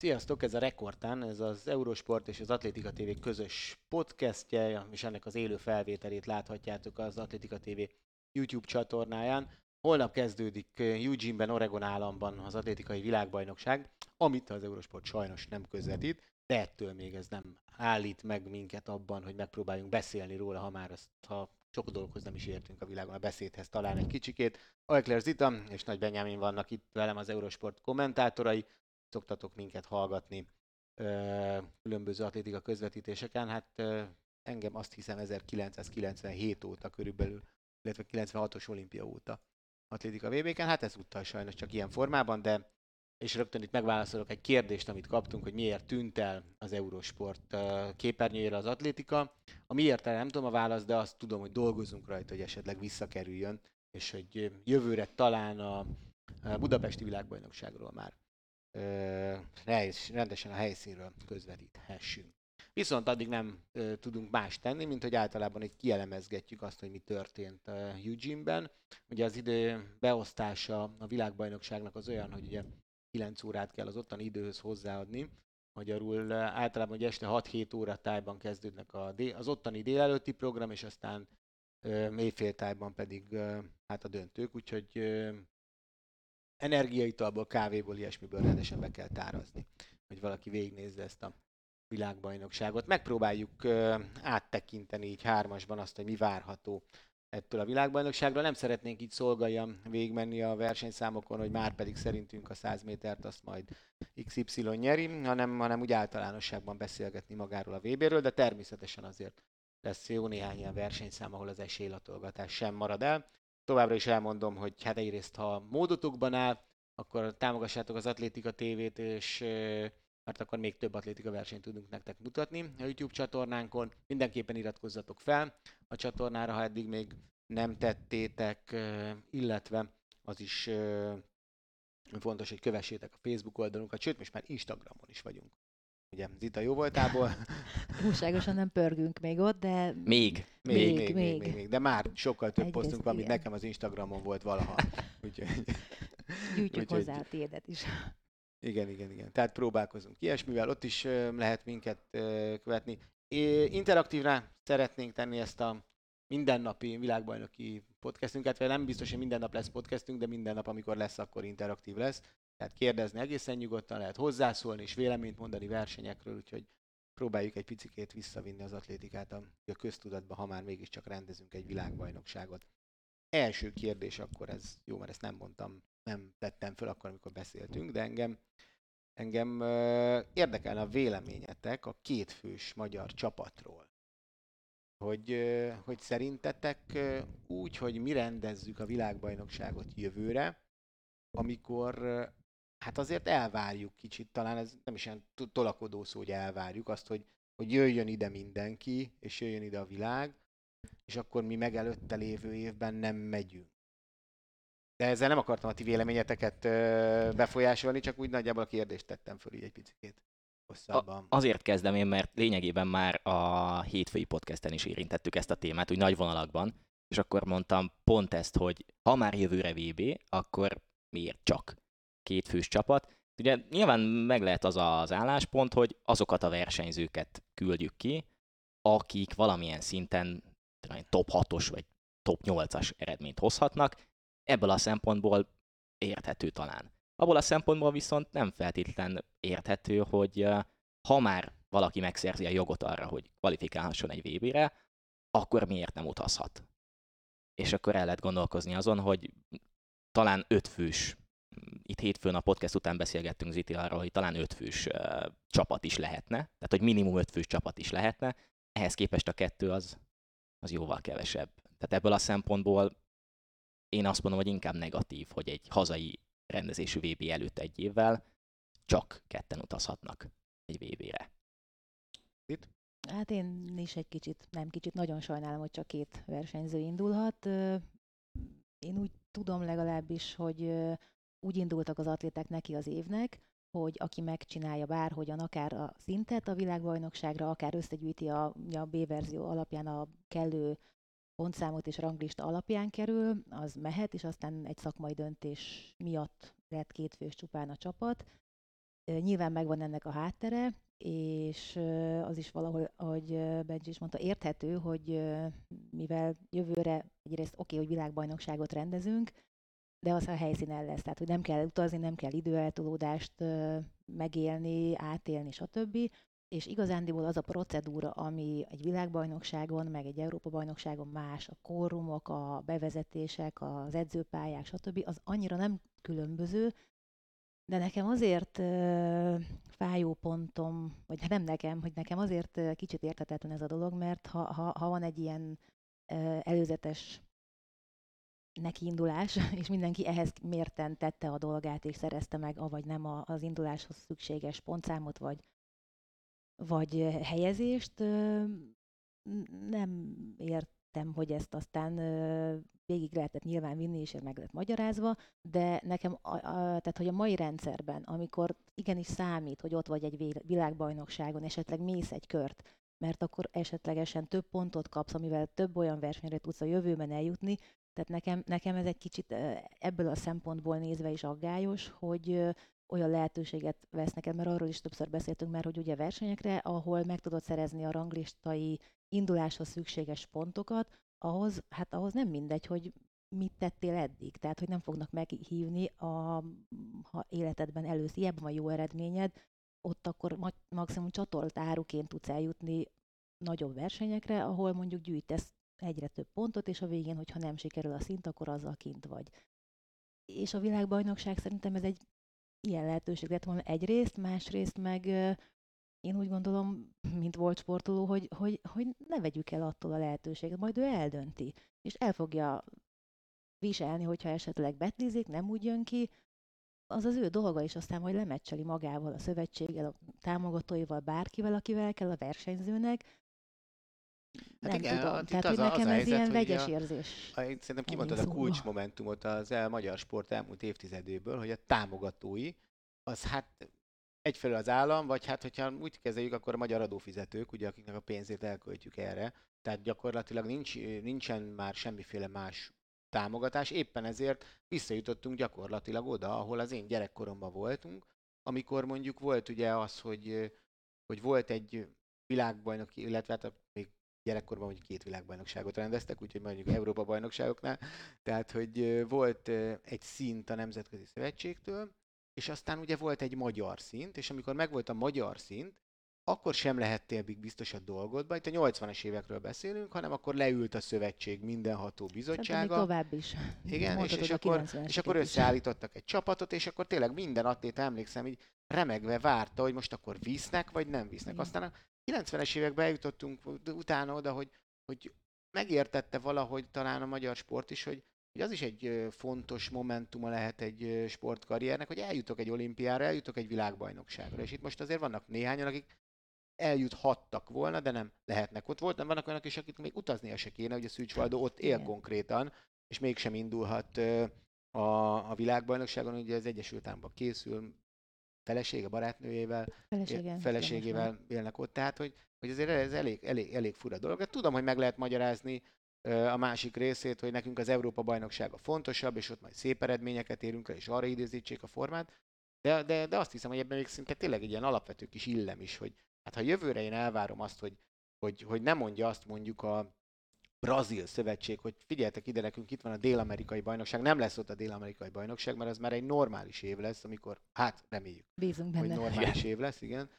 Sziasztok, ez a Rekordtán, ez az Eurosport és az Atlétika TV közös podcastje, és ennek az élő felvételét láthatjátok az Atlétika TV YouTube csatornáján. Holnap kezdődik Eugene-ben, Oregon államban az atlétikai világbajnokság, amit az Eurosport sajnos nem közvetít, de ettől még ez nem állít meg minket abban, hogy megpróbáljunk beszélni róla, ha már azt, ha sok dolgokhoz nem is értünk a világon, a beszédhez talán egy kicsikét. Alekler Zita és Nagy Benyámin vannak itt velem az Eurosport kommentátorai, szoktatok minket hallgatni különböző atlétika közvetítéseken. Hát engem azt hiszem 1997 óta körülbelül, illetve 96-os olimpia óta atlétika VB-ken. Hát ezúttal sajnos csak ilyen formában, de és rögtön itt megválaszolok egy kérdést, amit kaptunk, hogy miért tűnt el az Eurosport képernyőjére az atlétika. A miért nem tudom a választ, de azt tudom, hogy dolgozunk rajta, hogy esetleg visszakerüljön, és hogy jövőre talán a Budapesti világbajnokságról már rendesen a helyszínről közvetíthessünk. Viszont addig nem ö, tudunk más tenni, mint hogy általában egy kielemezgetjük azt, hogy mi történt uh, Eugene-ben. Ugye az idő beosztása a világbajnokságnak az olyan, hogy ugye 9 órát kell az ottani időhöz hozzáadni. Magyarul általában hogy este 6-7 óra tájban kezdődnek a dél, az ottani délelőtti program, és aztán tájban pedig hát a döntők, úgyhogy energiaitalból, kávéból, ilyesmiből rendesen be kell tárazni, hogy valaki végignézze ezt a világbajnokságot. Megpróbáljuk áttekinteni így hármasban azt, hogy mi várható ettől a világbajnokságra. Nem szeretnénk így szolgaljam végigmenni a versenyszámokon, hogy már pedig szerintünk a 100 métert azt majd XY nyeri, hanem, hanem úgy általánosságban beszélgetni magáról a VB-ről, de természetesen azért lesz jó néhány ilyen versenyszám, ahol az esélylatolgatás sem marad el. Továbbra is elmondom, hogy hát egyrészt, ha módotokban áll, akkor támogassátok az Atlétika TV-t, és mert akkor még több atlétika versenyt tudunk nektek mutatni a YouTube csatornánkon. Mindenképpen iratkozzatok fel a csatornára, ha eddig még nem tettétek, illetve az is fontos, hogy kövessétek a Facebook oldalunkat, sőt, most már Instagramon is vagyunk. Ugye, Zita jó voltából. Húságosan nem pörgünk még ott, de... Még. Még, még, még, még, még, még. De már sokkal több Egyrészt, posztunk van, mint nekem az Instagramon volt valaha. Úgyhogy... Gyűjtjük hozzá a tiédet is. Igen, igen, igen. Tehát próbálkozunk ilyesmivel, ott is lehet minket követni. Interaktívra szeretnénk tenni ezt a mindennapi világbajnoki podcastünket, vagy nem biztos, hogy minden nap lesz podcastünk, de minden nap, amikor lesz, akkor interaktív lesz. Tehát kérdezni egészen nyugodtan, lehet hozzászólni és véleményt mondani versenyekről, úgyhogy próbáljuk egy picikét visszavinni az atlétikát a, a köztudatba, ha már mégiscsak rendezünk egy világbajnokságot. Első kérdés akkor ez, jó, mert ezt nem mondtam nem tettem föl akkor, amikor beszéltünk, de engem, engem érdekelne a véleményetek a kétfős magyar csapatról. Hogy, hogy szerintetek úgy, hogy mi rendezzük a világbajnokságot jövőre, amikor hát azért elvárjuk kicsit, talán ez nem is ilyen tolakodó szó, hogy elvárjuk azt, hogy, hogy jöjjön ide mindenki, és jöjjön ide a világ, és akkor mi meg előtte lévő évben nem megyünk. De ezzel nem akartam a ti véleményeteket befolyásolni, csak úgy nagyjából a kérdést tettem föl így egy picit hosszabban. Azért kezdem én, mert lényegében már a hétfői podcasten is érintettük ezt a témát, úgy nagy vonalakban, és akkor mondtam pont ezt, hogy ha már jövőre VB, akkor miért csak két fős csapat? Ugye nyilván meg lehet az az álláspont, hogy azokat a versenyzőket küldjük ki, akik valamilyen szinten top 6-os vagy top 8-as eredményt hozhatnak, ebből a szempontból érthető talán. Abból a szempontból viszont nem feltétlen érthető, hogy ha már valaki megszerzi a jogot arra, hogy kvalifikálhasson egy VB-re, akkor miért nem utazhat? És akkor el lehet gondolkozni azon, hogy talán ötfős, itt hétfőn a podcast után beszélgettünk Ziti arról, hogy talán ötfős uh, csapat is lehetne, tehát hogy minimum ötfős csapat is lehetne, ehhez képest a kettő az, az jóval kevesebb. Tehát ebből a szempontból én azt mondom, hogy inkább negatív, hogy egy hazai rendezésű VB előtt egy évvel csak ketten utazhatnak egy VB-re. Itt? Hát én is egy kicsit, nem kicsit, nagyon sajnálom, hogy csak két versenyző indulhat. Én úgy tudom legalábbis, hogy úgy indultak az atlétek neki az évnek, hogy aki megcsinálja bárhogyan, akár a szintet a világbajnokságra, akár összegyűjti a, a B verzió alapján a kellő pontszámot és ranglista alapján kerül, az mehet, és aztán egy szakmai döntés miatt lett kétfős csupán a csapat. Nyilván megvan ennek a háttere, és az is valahol, ahogy Benji is mondta, érthető, hogy mivel jövőre egyrészt oké, okay, hogy világbajnokságot rendezünk, de az a helyszínen lesz, tehát hogy nem kell utazni, nem kell időeltolódást megélni, átélni, stb. És igazándiból az a procedúra, ami egy világbajnokságon, meg egy Európa-bajnokságon más, a kórumok, a bevezetések, az edzőpályák, stb., az annyira nem különböző, de nekem azért fájó pontom, vagy nem nekem, hogy nekem azért kicsit értetetlen ez a dolog, mert ha, ha, ha van egy ilyen előzetes nekiindulás, és mindenki ehhez mérten tette a dolgát, és szerezte meg, avagy nem a, az induláshoz szükséges pontszámot, vagy, vagy helyezést, nem értem, hogy ezt aztán végig lehetett nyilván vinni, és ez meg lett magyarázva, de nekem, tehát hogy a mai rendszerben, amikor igenis számít, hogy ott vagy egy világbajnokságon, esetleg mész egy kört, mert akkor esetlegesen több pontot kapsz, amivel több olyan versenyre tudsz a jövőben eljutni, tehát nekem, nekem ez egy kicsit ebből a szempontból nézve is aggályos, hogy olyan lehetőséget vesznek el, mert arról is többször beszéltünk már, hogy ugye versenyekre, ahol meg tudod szerezni a ranglistai induláshoz szükséges pontokat, ahhoz, hát ahhoz nem mindegy, hogy mit tettél eddig. Tehát, hogy nem fognak meghívni, a, ha életedben először ilyen van jó eredményed, ott akkor ma- maximum csatolt áruként tudsz eljutni nagyobb versenyekre, ahol mondjuk gyűjtesz egyre több pontot, és a végén, hogyha nem sikerül a szint, akkor azzal kint vagy. És a világbajnokság szerintem ez egy ilyen lehetőség lett volna egyrészt, másrészt meg én úgy gondolom, mint volt sportoló, hogy, hogy, hogy ne vegyük el attól a lehetőséget, majd ő eldönti, és el fogja viselni, hogyha esetleg betlizik, nem úgy jön ki, az az ő dolga is aztán majd lemecseli magával, a szövetséggel, a támogatóival, bárkivel, akivel kell a versenyzőnek, Hát nem igen, tudom. Hát Tehát, hogy az nekem a, az ez helyzet, ilyen vegyes a, érzés. A, szerintem kimondtad a kulcsmomentumot az el magyar sport elmúlt évtizedéből, hogy a támogatói, az hát egyfelől az állam, vagy hát, hogyha úgy kezeljük, akkor a magyar adófizetők, ugye, akiknek a pénzét elköltjük erre. Tehát gyakorlatilag nincs, nincsen már semmiféle más támogatás, éppen ezért visszajutottunk gyakorlatilag oda, ahol az én gyerekkoromban voltunk, amikor mondjuk volt ugye az, hogy, hogy volt egy világbajnok, illetve hát még gyerekkorban mondjuk két világbajnokságot rendeztek, úgyhogy mondjuk Európa bajnokságoknál, tehát hogy volt egy szint a Nemzetközi Szövetségtől, és aztán ugye volt egy magyar szint, és amikor megvolt a magyar szint, akkor sem lehettél biztos a dolgodba. Itt a 80-es évekről beszélünk, hanem akkor leült a szövetség mindenható bizottsága. tovább is. Igen, és, és, akkor, és akkor összeállítottak egy csapatot, és akkor tényleg minden atlét, emlékszem, így remegve várta, hogy most akkor visznek, vagy nem visznek. Igen. Aztán a 90-es években eljutottunk utána oda, hogy, hogy megértette valahogy talán a magyar sport is, hogy hogy az is egy fontos momentuma lehet egy sportkarriernek, hogy eljutok egy olimpiára, eljutok egy világbajnokságra. És itt most azért vannak néhányan, akik eljuthattak volna, de nem lehetnek ott volt. Nem vannak olyanok is, akik még utaznia se kéne, ugye Szűcs Valdó ott él Igen. konkrétan, és mégsem indulhat a, a világbajnokságon, ugye az Egyesült Államokban készül, felesége, barátnőjével, Felesége, feleségével élnek ott, tehát hogy, hogy azért ez elég, elég, elég fura dolog. Hát tudom, hogy meg lehet magyarázni a másik részét, hogy nekünk az Európa bajnoksága fontosabb, és ott majd szép eredményeket érünk el, és arra időzítsék a formát, de, de, de azt hiszem, hogy ebben még szinte tényleg egy ilyen alapvető kis illem is, hogy hát ha jövőre én elvárom azt, hogy, hogy, hogy nem mondja azt mondjuk a Brazil szövetség, hogy figyeljetek ide, nekünk itt van a dél-amerikai bajnokság, nem lesz ott a dél-amerikai bajnokság, mert az már egy normális év lesz, amikor, hát reméljük, Bízunk benne. hogy normális év lesz, igen.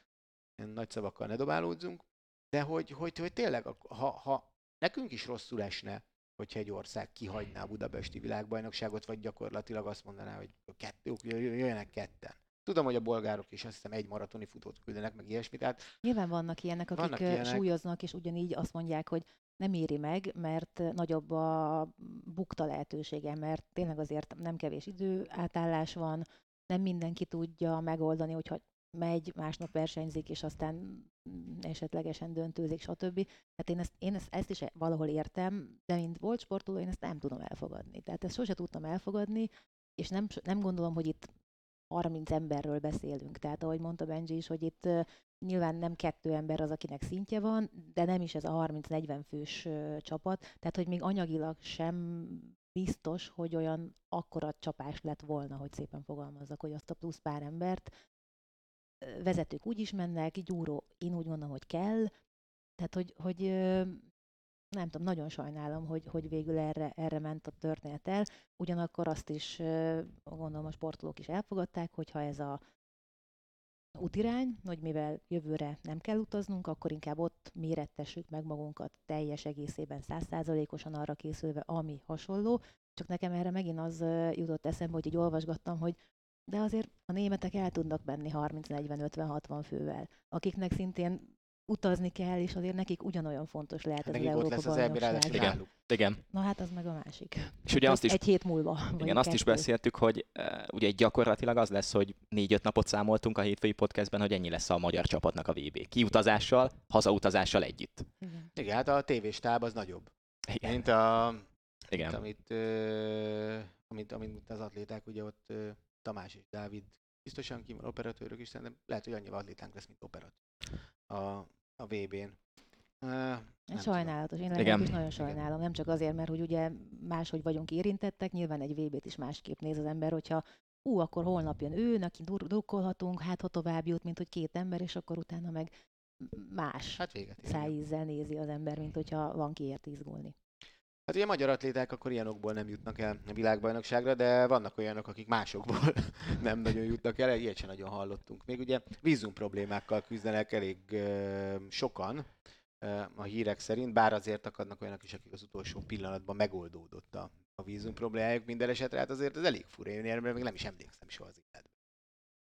Ilyen nagy szavakkal ne dobálódzunk. De hogy, hogy, hogy tényleg, ha, ha nekünk is rosszul esne, hogyha egy ország kihagyná a budapesti világbajnokságot, vagy gyakorlatilag azt mondaná, hogy kettő, jöjjenek ketten. Tudom, hogy a bolgárok is azt hiszem egy maratoni futót küldenek, meg ilyesmit. Tehát Nyilván vannak ilyenek, akik vannak ilyenek. súlyoznak, és ugyanígy azt mondják, hogy nem éri meg, mert nagyobb a bukta lehetősége, mert tényleg azért nem kevés idő átállás van, nem mindenki tudja megoldani, hogyha megy, másnap versenyzik, és aztán esetlegesen döntőzik, stb. Hát én ezt, én ezt, ezt is valahol értem, de mint volt sportoló, én ezt nem tudom elfogadni. Tehát ezt sose tudtam elfogadni, és nem, nem gondolom, hogy itt 30 emberről beszélünk. Tehát ahogy mondta Benji is, hogy itt nyilván nem kettő ember az, akinek szintje van, de nem is ez a 30-40 fős csapat, tehát hogy még anyagilag sem biztos, hogy olyan akkora csapás lett volna, hogy szépen fogalmazzak, hogy azt a plusz pár embert vezetők úgy is mennek, gyúró, én úgy gondolom, hogy kell. Tehát, hogy, hogy nem tudom, nagyon sajnálom, hogy, hogy végül erre, erre ment a történet el. Ugyanakkor azt is gondolom a sportolók is elfogadták, hogyha ez a útirány, hogy mivel jövőre nem kell utaznunk, akkor inkább ott mérettessük meg magunkat teljes egészében, százszázalékosan arra készülve, ami hasonló. Csak nekem erre megint az jutott eszembe, hogy így olvasgattam, hogy de azért a németek el tudnak menni 30-40-50-60 fővel, akiknek szintén utazni kell, és azért nekik ugyanolyan fontos lehet ez Nekik az Európa lesz az EB. Igen. Igen. Na hát az meg a másik. És ugye Hát azt is, Egy hét múlva. igen, azt is beszéltük, hogy uh, ugye gyakorlatilag az lesz, hogy négy-öt napot számoltunk a hétfői podcastben, hogy ennyi lesz a magyar csapatnak a VB. Kiutazással, hazautazással együtt. Igen. Igen, hát a tévéstáb az nagyobb. Igen. Mint, a, Igen. mint amit, ö, amit, amit az atléták, ugye ott ö, Tamás és Dávid biztosan ki van operatőrök is, szerintem lehet, hogy annyi atlétánk lesz, mint operatőr a, a VB-n. Uh, Ez sajnálatos, én Igen. legalábbis nagyon sajnálom, nem csak azért, mert hogy ugye máshogy vagyunk érintettek, nyilván egy VB-t is másképp néz az ember, hogyha ú, akkor holnap jön ő, neki drukkolhatunk, hát ha tovább jut, mint hogy két ember, és akkor utána meg más Hát véget igen. szájízzel nézi az ember, mint hogyha van kiért izgulni. Hát ugye magyar atléták akkor ilyen okból nem jutnak el a világbajnokságra, de vannak olyanok, akik másokból nem nagyon jutnak el, ilyet sem nagyon hallottunk. Még ugye vízum problémákkal küzdenek elég ö, sokan ö, a hírek szerint, bár azért akadnak olyanok is, akik az utolsó pillanatban megoldódott a, a vízum problémájuk minden esetre, hát azért ez elég fura, én erre még nem is emlékszem soha az életben.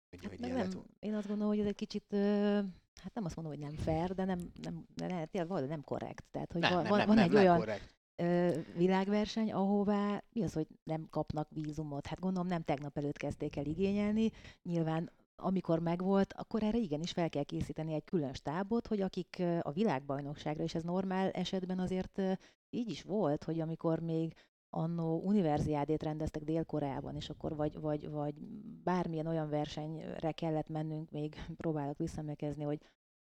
Hogy, hogy nem, volna. én azt gondolom, hogy ez egy kicsit, ö, hát nem azt mondom, hogy nem fair, de nem, nem, de ne, tényleg nem korrekt. Tehát, hogy nem, nem, van, nem, van nem, egy nem olyan korrekt. Ö, világverseny, ahová mi az, hogy nem kapnak vízumot? Hát gondolom nem tegnap előtt kezdték el igényelni. Nyilván amikor megvolt, akkor erre igenis fel kell készíteni egy külön stábot, hogy akik a világbajnokságra, és ez normál esetben azért így is volt, hogy amikor még annó univerziádét rendeztek Dél-Koreában, és akkor vagy, vagy, vagy bármilyen olyan versenyre kellett mennünk, még próbálok visszaemlékezni, hogy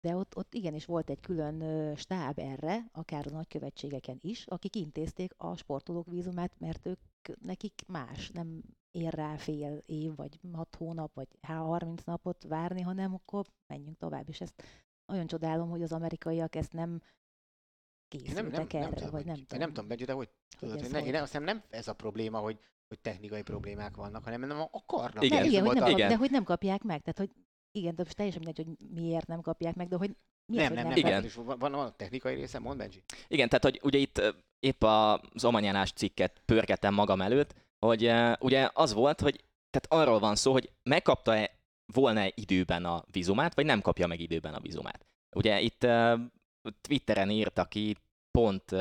de ott, ott igenis volt egy külön stáb erre, akár a nagykövetségeken is, akik intézték a sportolók vízumát, mert ők nekik más, nem ér rá fél év, vagy hat hónap, vagy há- 30 napot várni, hanem akkor menjünk tovább. És ezt nagyon csodálom, hogy az amerikaiak ezt nem készültek nem, nem, nem, erre, tudom, vagy nem én nem tudom, Benji, de hogy tudod, hogy ne, én nem, azt hiszem nem ez a probléma, hogy, hogy technikai problémák vannak, hanem nem akarnak. Igen. Igen, hogy nem kap, Igen. de hogy nem kapják meg. Tehát, hogy igen, de most teljesen mindegy, hogy miért nem kapják meg, de hogy mi az, nem, hogy nem, nem, Igen. nem. És van, van, van technikai része, mondd Benji. Igen, tehát hogy ugye itt épp az omanyánás cikket pörgetem magam előtt, hogy ugye az volt, hogy tehát arról van szó, hogy megkapta-e volna időben a vizumát, vagy nem kapja meg időben a vizumát. Ugye itt Twitteren írta ki pont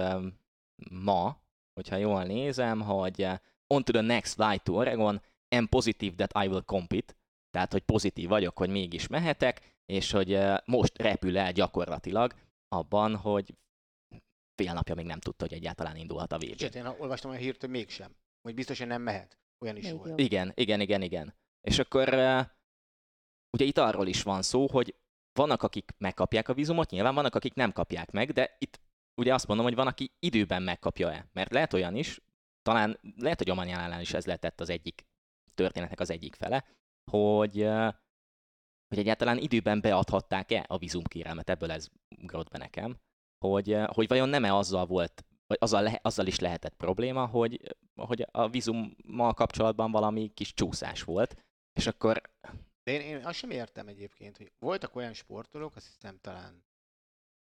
ma, hogyha jól nézem, hogy ö, on to the next flight to Oregon, am positive that I will compete, tehát hogy pozitív vagyok, hogy mégis mehetek, és hogy ö, most repül el gyakorlatilag abban, hogy fél napja még nem tudta, hogy egyáltalán indulhat a vb Sőt, én olvastam a hírt, hogy mégsem. Hogy biztosan nem mehet. Olyan is Még volt. jobb. Igen, igen, igen, igen. És akkor uh, ugye itt arról is van szó, hogy vannak, akik megkapják a vízumot, nyilván vannak, akik nem kapják meg, de itt ugye azt mondom, hogy van, aki időben megkapja-e. Mert lehet olyan is, talán lehet, hogy Omanyánál is ez lehetett az egyik történetnek az egyik fele, hogy, hogy egyáltalán időben beadhatták-e a vízumkérelmet, ebből ez ugrott be nekem, hogy, hogy vajon nem-e azzal volt, vagy azzal, le, azzal is lehetett probléma, hogy, hogy a vízummal kapcsolatban valami kis csúszás volt, és akkor De én, én azt sem értem egyébként, hogy voltak olyan sportolók, azt hiszem talán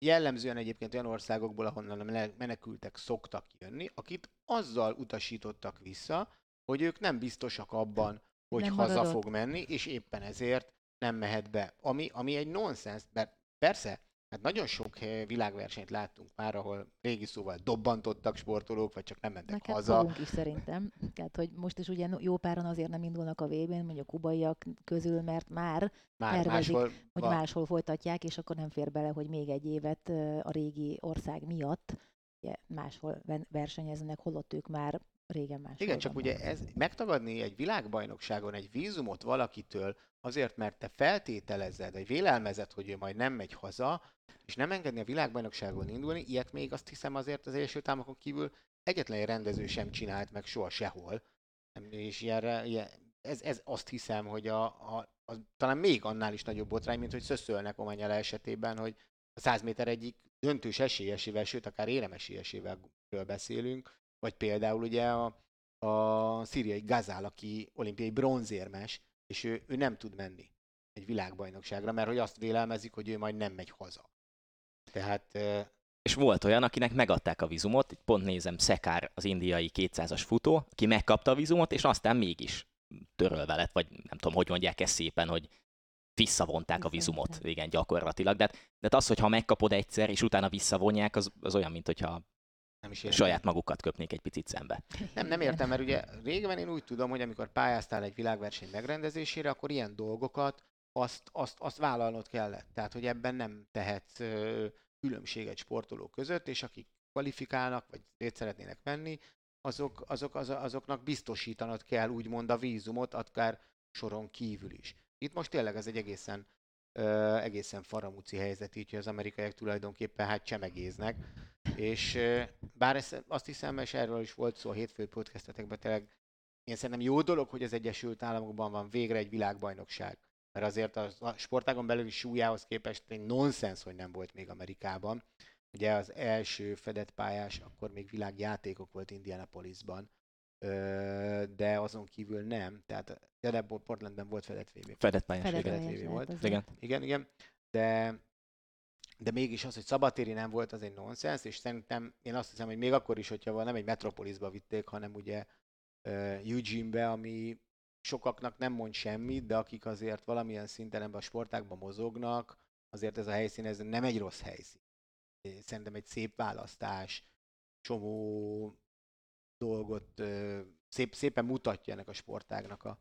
jellemzően egyébként olyan országokból, ahonnan menekültek szoktak jönni, akit azzal utasítottak vissza, hogy ők nem biztosak abban, hogy Nem haza maradott. fog menni, és éppen ezért nem mehet be. Ami, ami egy nonsens, mert persze, hát nagyon sok eh, világversenyt láttunk már, ahol régi szóval dobbantottak sportolók, vagy csak nem mentek hát haza. is szerintem. Tehát, hogy most is ugye jó páran azért nem indulnak a VB-n, mondjuk a kubaiak közül, mert már, Már tervezik, máshol hogy van. máshol folytatják, és akkor nem fér bele, hogy még egy évet ö, a régi ország miatt ugye, máshol versenyeznek, holott ők már régen máshol Igen, csak ugye ez, megtagadni egy világbajnokságon egy vízumot valakitől azért, mert te feltételezed, vagy vélelmezed, hogy ő majd nem megy haza, és nem engedni a világbajnokságon indulni, ilyet még azt hiszem azért az Egyesült Államokon kívül egyetlen egy rendező sem csinált meg soha sehol. És ilyenre, ilyen, ez, ez azt hiszem, hogy a, a, a, talán még annál is nagyobb botrány, mint hogy szöszölnek Omanyala esetében, hogy a 100 méter egyik döntős esélyesével, sőt akár érem esélyesével beszélünk, vagy például ugye a, a szíriai Gazál, aki olimpiai bronzérmes, és ő, ő nem tud menni egy világbajnokságra, mert hogy azt vélelmezik, hogy ő majd nem megy haza. Tehát... És volt olyan, akinek megadták a vizumot, itt pont nézem, Szekár, az indiai 200-as futó, aki megkapta a vizumot, és aztán mégis törölve lett, vagy nem tudom, hogy mondják ezt szépen, hogy visszavonták a vizumot, igen, gyakorlatilag. De, de az, hogyha megkapod egyszer, és utána visszavonják, az, az olyan, mint hogyha nem is saját magukat köpnék egy picit szembe. Nem, nem értem, mert ugye régen én úgy tudom, hogy amikor pályáztál egy világverseny megrendezésére, akkor ilyen dolgokat azt, azt, azt vállalnod kellett. Tehát, hogy ebben nem tehetsz különbséget sportolók között, és akik kvalifikálnak, vagy részt szeretnének venni, azok, azok, az, azoknak biztosítanod kell úgymond a vízumot, akár soron kívül is. Itt most tényleg ez egy egészen, ö, egészen faramúci helyzet, így hogy az amerikaiak tulajdonképpen hát csemegéznek, és bár ezt, azt hiszem, és erről is volt szó a hétfői podcastetekben, tényleg én szerintem jó dolog, hogy az Egyesült Államokban van végre egy világbajnokság. Mert azért a sportágon belüli súlyához képest egy nonsens, hogy nem volt még Amerikában. Ugye az első fedett pályás, akkor még világjátékok volt Indianapolisban, de azon kívül nem. Tehát de Portlandben volt fedett VB. Fedett pályás, fedett, fedett VB volt. Igen. igen, igen. De, de mégis az, hogy szabatéri nem volt, az egy nonsens, és szerintem én azt hiszem, hogy még akkor is, hogyha nem egy Metropolisba vitték, hanem ugye Eugene-be, ami sokaknak nem mond semmit, de akik azért valamilyen szinten ebben a sportákban mozognak, azért ez a helyszín ez nem egy rossz helyszín. Szerintem egy szép választás, csomó dolgot szép, szépen mutatja ennek a sportágnak a,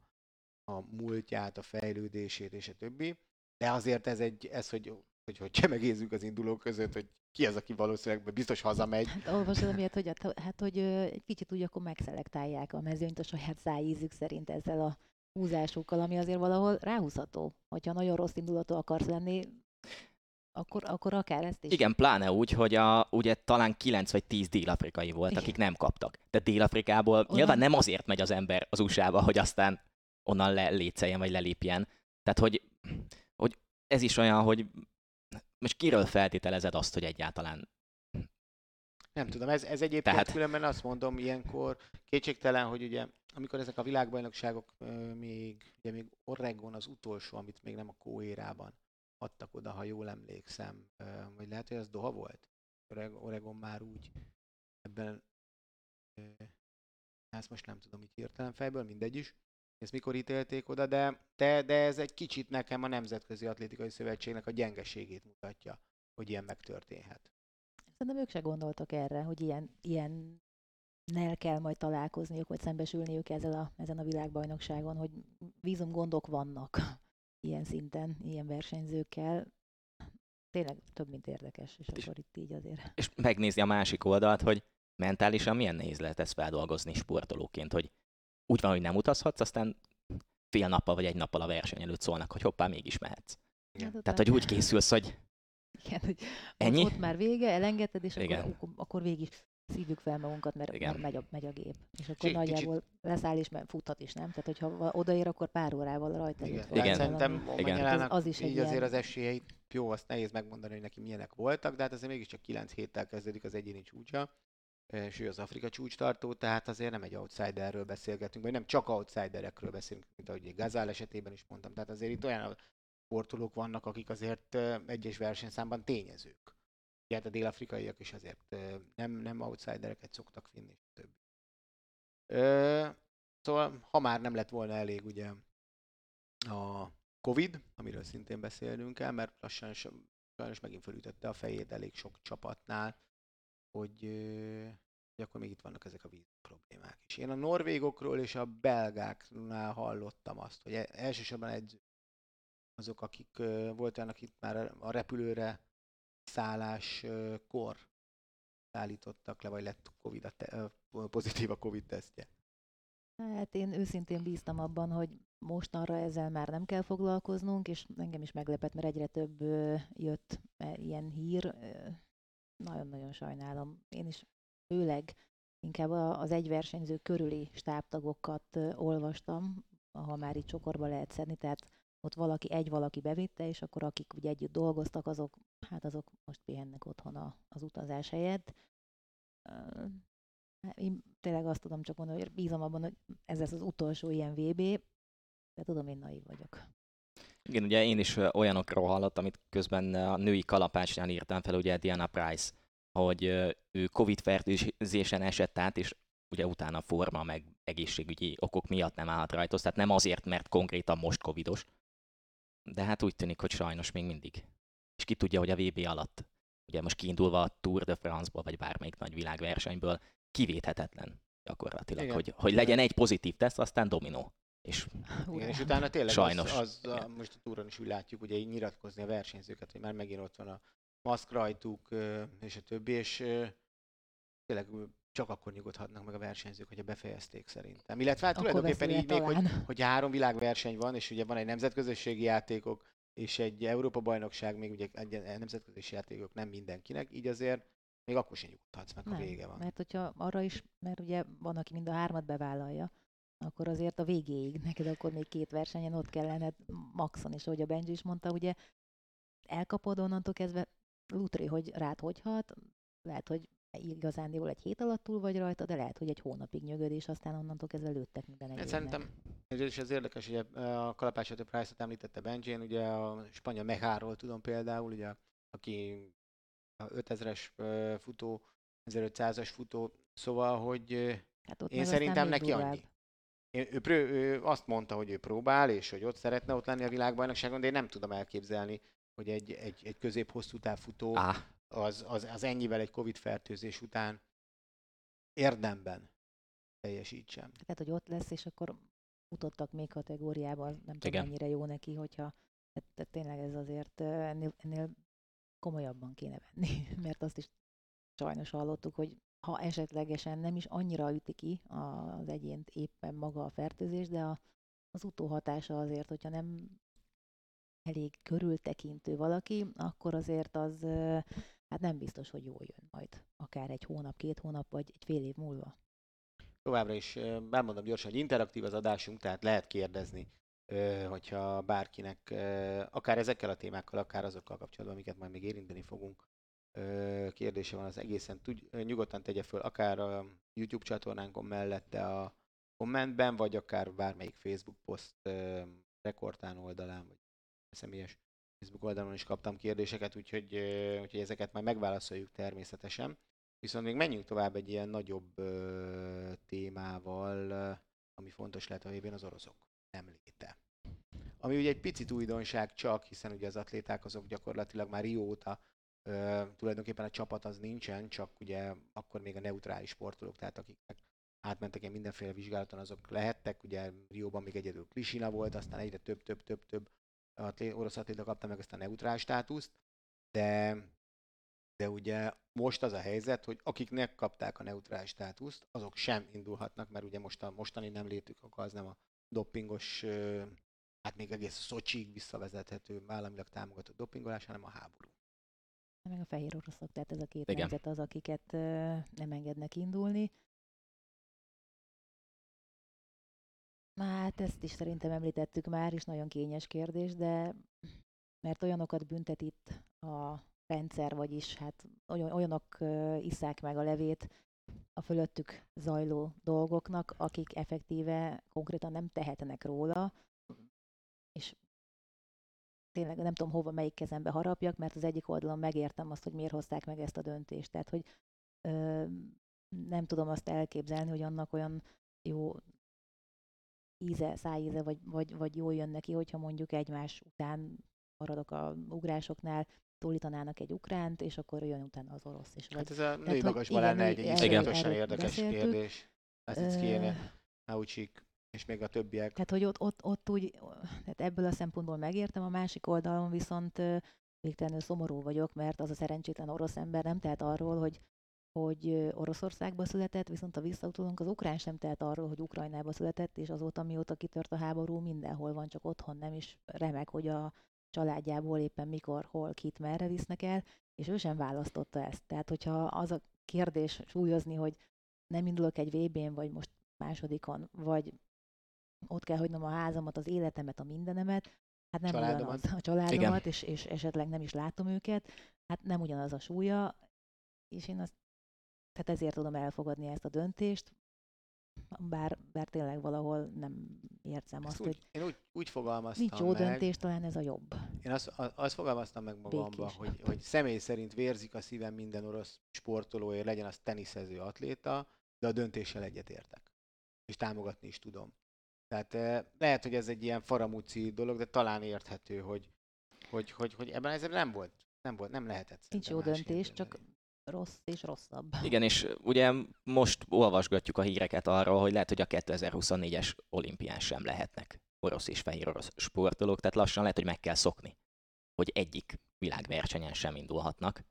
a múltját, a fejlődését és a többi. De azért ez egy, ez, hogy, hogy, hogy csemegézzük az indulók között, hogy ki az, aki valószínűleg biztos hazamegy. Hát olvasod, miért, hogy, hát, hát, hogy egy kicsit úgy akkor megszelektálják a mezőnyt a saját szájízük szerint ezzel a húzásukkal, ami azért valahol ráhúzható. Hogyha nagyon rossz indulatú akarsz lenni, akkor, akkor akár ezt is. Igen, pláne úgy, hogy a, ugye talán 9 vagy 10 dél-afrikai volt, Igen. akik nem kaptak. De Dél-Afrikából Olyan... nyilván nem azért megy az ember az USA-ba, hogy aztán onnan le, létszeljen, vagy lelépjen. Tehát, hogy, hogy ez is olyan, hogy most kiről feltételezed azt, hogy egyáltalán nem tudom, ez, ez egyébként Tehát... különben azt mondom ilyenkor, kétségtelen, hogy ugye amikor ezek a világbajnokságok még, ugye még Oregon az utolsó, amit még nem a kóérában adtak oda, ha jól emlékszem, vagy lehet, hogy az Doha volt? Oregon már úgy ebben, ezt most nem tudom így hirtelen fejből, mindegy is, ezt mikor ítélték oda, de, de, de ez egy kicsit nekem a Nemzetközi Atlétikai Szövetségnek a gyengeségét mutatja, hogy ilyen megtörténhet. Szerintem ők se gondoltak erre, hogy ilyen, ilyen nel kell majd találkozniuk, vagy szembesülniük ezzel a, ezen a világbajnokságon, hogy vízum gondok vannak ilyen szinten, ilyen versenyzőkkel. Tényleg több, mint érdekes, és, és akkor itt így azért. És megnézni a másik oldalt, hogy mentálisan milyen nehéz lehet ezt feldolgozni sportolóként, hogy úgy van, hogy nem utazhatsz, aztán fél nappal vagy egy nappal a verseny előtt szólnak, hogy hoppá, mégis mehetsz. Hát, Tehát, hogy úgy készülsz, hogy igen, hogy Ennyi? ott már vége, elengedted, és Igen. akkor, akkor végig szívjuk fel magunkat, mert, Igen. mert megy, a, megy a gép. És akkor Cs- nagyjából kicsit... leszáll mert futhat is, nem? Tehát, hogyha odaér, akkor pár órával rajta. Igen, Igen. szerintem Igen. Az, az is így azért ilyen... az esélyeit, jó, azt nehéz megmondani, hogy neki milyenek voltak, de hát azért mégiscsak 9 héttel kezdődik az egyéni csúcsa, és ő az Afrika csúcs tartó, tehát azért nem egy outsiderről beszélgetünk, vagy nem csak outsiderekről beszélünk, mint ahogy Gazál esetében is mondtam. Tehát azért itt olyan sportolók vannak, akik azért egyes versenyszámban tényezők. Ugye hát a dél-afrikaiak is azért nem, nem outsidereket szoktak vinni, több. Ö, szóval, ha már nem lett volna elég ugye a Covid, amiről szintén beszélnünk el, mert lassan sajnos megint felütötte a fejét elég sok csapatnál, hogy, hogy akkor még itt vannak ezek a víz problémák is. Én a norvégokról és a belgáknál hallottam azt, hogy e-, elsősorban egy azok, akik volt olyan, akik már a repülőre kor szállítottak le, vagy lett COVID a te, pozitív a COVID tesztje? Hát én őszintén bíztam abban, hogy mostanra ezzel már nem kell foglalkoznunk, és engem is meglepett, mert egyre több jött e, ilyen hír. Nagyon-nagyon sajnálom. Én is főleg inkább az egyversenyző körüli stábtagokat olvastam, ha már itt csokorba lehet szedni, tehát ott valaki, egy valaki bevitte, és akkor akik ugye együtt dolgoztak, azok, hát azok most pihennek otthon a, az utazás helyett. Én tényleg azt tudom csak mondani, hogy bízom abban, hogy ez lesz az utolsó ilyen VB, de tudom, én naiv vagyok. Igen, ugye én is olyanokról hallottam, amit közben a női kalapácsnál írtam fel, ugye Diana Price, hogy ő Covid fertőzésen esett át, és ugye utána forma meg egészségügyi okok miatt nem állhat rajta, tehát nem azért, mert konkrétan most covidos, de hát úgy tűnik, hogy sajnos még mindig. És ki tudja, hogy a VB alatt, ugye most kiindulva a Tour de France-ból, vagy bármelyik nagy világversenyből, kivéthetetlen gyakorlatilag, Igen. hogy, hogy legyen egy pozitív teszt, aztán dominó. És, Igen, és utána tényleg Sajnos. az, az a, most a túron is úgy látjuk, ugye így nyilatkozni a versenyzőket, hogy már megint ott van a maszk rajtuk, és a többi, és tényleg csak akkor nyugodhatnak meg a versenyzők, hogyha befejezték szerintem. Illetve hát tulajdonképpen így még, hogy, hogy három világverseny van, és ugye van egy nemzetközösségi játékok, és egy Európa-bajnokság, még ugye egy nemzetközi játékok nem mindenkinek, így azért még akkor sem nyugodhatsz meg, ha vége van. Mert hogyha arra is, mert ugye van, aki mind a hármat bevállalja, akkor azért a végéig neked akkor még két versenyen ott kellene maxon, és ahogy a Benji is mondta, ugye elkapod onnantól kezdve lutri, hogy rád hogy hat, lehet, hogy igazándiból egy hét alatt túl vagy rajta, de lehet, hogy egy hónapig nyögöd, és aztán onnantól kezdve lőttek minden egyébnek. Szerintem ez is az érdekes, hogy a kalapácsot Price-ot említette Benjén, ugye a spanyol Meháról tudom például, ugye, aki a 5000-es futó, 1500-as futó, szóval, hogy hát én szerintem neki annyi. Én, ő, ő, ő azt mondta, hogy ő próbál, és hogy ott szeretne ott lenni a világbajnokságon, de én nem tudom elképzelni, hogy egy, egy, egy közép-hosszú távfutó ah. az, az, az ennyivel egy Covid fertőzés után érdemben teljesítsen. Tehát, hogy ott lesz, és akkor futottak még kategóriában, nem tudom, mennyire jó neki, hogyha tehát, tehát tényleg ez azért ennél, ennél komolyabban kéne venni, mert azt is sajnos hallottuk, hogy ha esetlegesen nem is annyira üti ki az egyént éppen maga a fertőzés, de a, az utóhatása azért, hogyha nem elég körültekintő valaki, akkor azért az hát nem biztos, hogy jól jön majd. Akár egy hónap, két hónap, vagy egy fél év múlva. Továbbra is elmondom gyorsan, hogy interaktív az adásunk, tehát lehet kérdezni, hogyha bárkinek, akár ezekkel a témákkal, akár azokkal kapcsolatban, amiket majd még érinteni fogunk, kérdése van, az egészen tud, nyugodtan tegye föl, akár a YouTube csatornánkon mellette a kommentben, vagy akár bármelyik Facebook poszt rekordtán oldalán, vagy személyes Facebook oldalon is kaptam kérdéseket, úgyhogy, úgyhogy ezeket majd megválaszoljuk természetesen. Viszont még menjünk tovább egy ilyen nagyobb témával, ami fontos lehet a végén, az oroszok nem léte. Ami ugye egy picit újdonság csak, hiszen ugye az atléták azok gyakorlatilag már Rio óta tulajdonképpen a csapat az nincsen, csak ugye akkor még a neutrális sportolók, tehát akiknek átmentek ilyen mindenféle vizsgálaton, azok lehettek, ugye Rióban még egyedül Krisina volt, aztán egyre több, több, több, több orosz atléta kapta meg ezt a neutrális státuszt, de, de ugye most az a helyzet, hogy akiknek kapták a neutrális státuszt, azok sem indulhatnak, mert ugye most a mostani nem létük, akkor az nem a dopingos, hát még egész Szocsig visszavezethető államilag támogatott dopingolás, hanem a háború meg a fehér oroszok, tehát ez a két Igen. nemzet az, akiket nem engednek indulni. Hát ezt is szerintem említettük már, is nagyon kényes kérdés, de mert olyanokat büntet itt a rendszer, vagyis hát olyan, olyanok iszák meg a levét a fölöttük zajló dolgoknak, akik effektíve konkrétan nem tehetnek róla, és tényleg nem tudom hova, melyik kezembe harapjak, mert az egyik oldalon megértem azt, hogy miért hozták meg ezt a döntést. Tehát, hogy ö, nem tudom azt elképzelni, hogy annak olyan jó íze, szájíze, vagy, vagy, vagy jól jön neki, hogyha mondjuk egymás után maradok a ugrásoknál, tólítanának egy ukránt, és akkor jön utána az orosz. És hát ez a női magasban lenne egy, egy érdekes kérdés. Ezt kéne. Naucsik és még a többiek. Tehát, hogy ott, ott, ott úgy, tehát ebből a szempontból megértem, a másik oldalon viszont végtelenül szomorú vagyok, mert az a szerencsétlen orosz ember nem tehet arról, hogy hogy Oroszországba született, viszont a visszautódunk az ukrán sem tehet arról, hogy Ukrajnába született, és azóta mióta kitört a háború, mindenhol van, csak otthon nem is remek, hogy a családjából éppen mikor, hol, kit, merre visznek el, és ő sem választotta ezt. Tehát, hogyha az a kérdés súlyozni, hogy nem indulok egy VB-n, vagy most másodikon, vagy ott kell hagynom a házamat, az életemet, a mindenemet, hát nem Családomat. ugyanaz a családomat, és, és esetleg nem is látom őket, hát nem ugyanaz a súlya, és én azt, tehát ezért tudom elfogadni ezt a döntést, bár, bár tényleg valahol nem érzem Ezt azt, úgy, hogy én úgy, úgy fogalmaztam nincs jó meg, döntés, talán ez a jobb. Én azt, azt fogalmaztam meg magamba, Békés. hogy, hogy személy szerint vérzik a szívem minden orosz sportolóért, legyen az teniszező, atléta, de a döntéssel egyetértek. És támogatni is tudom. Tehát eh, lehet, hogy ez egy ilyen faramúci dolog, de talán érthető, hogy, hogy, hogy, hogy ebben ez nem volt, nem volt, nem lehetett. Nincs jó döntés, csak rossz és rosszabb. Igen, és uh, ugye most olvasgatjuk a híreket arról, hogy lehet, hogy a 2024-es olimpián sem lehetnek orosz és fehér orosz sportolók, tehát lassan lehet, hogy meg kell szokni, hogy egyik világversenyen sem indulhatnak.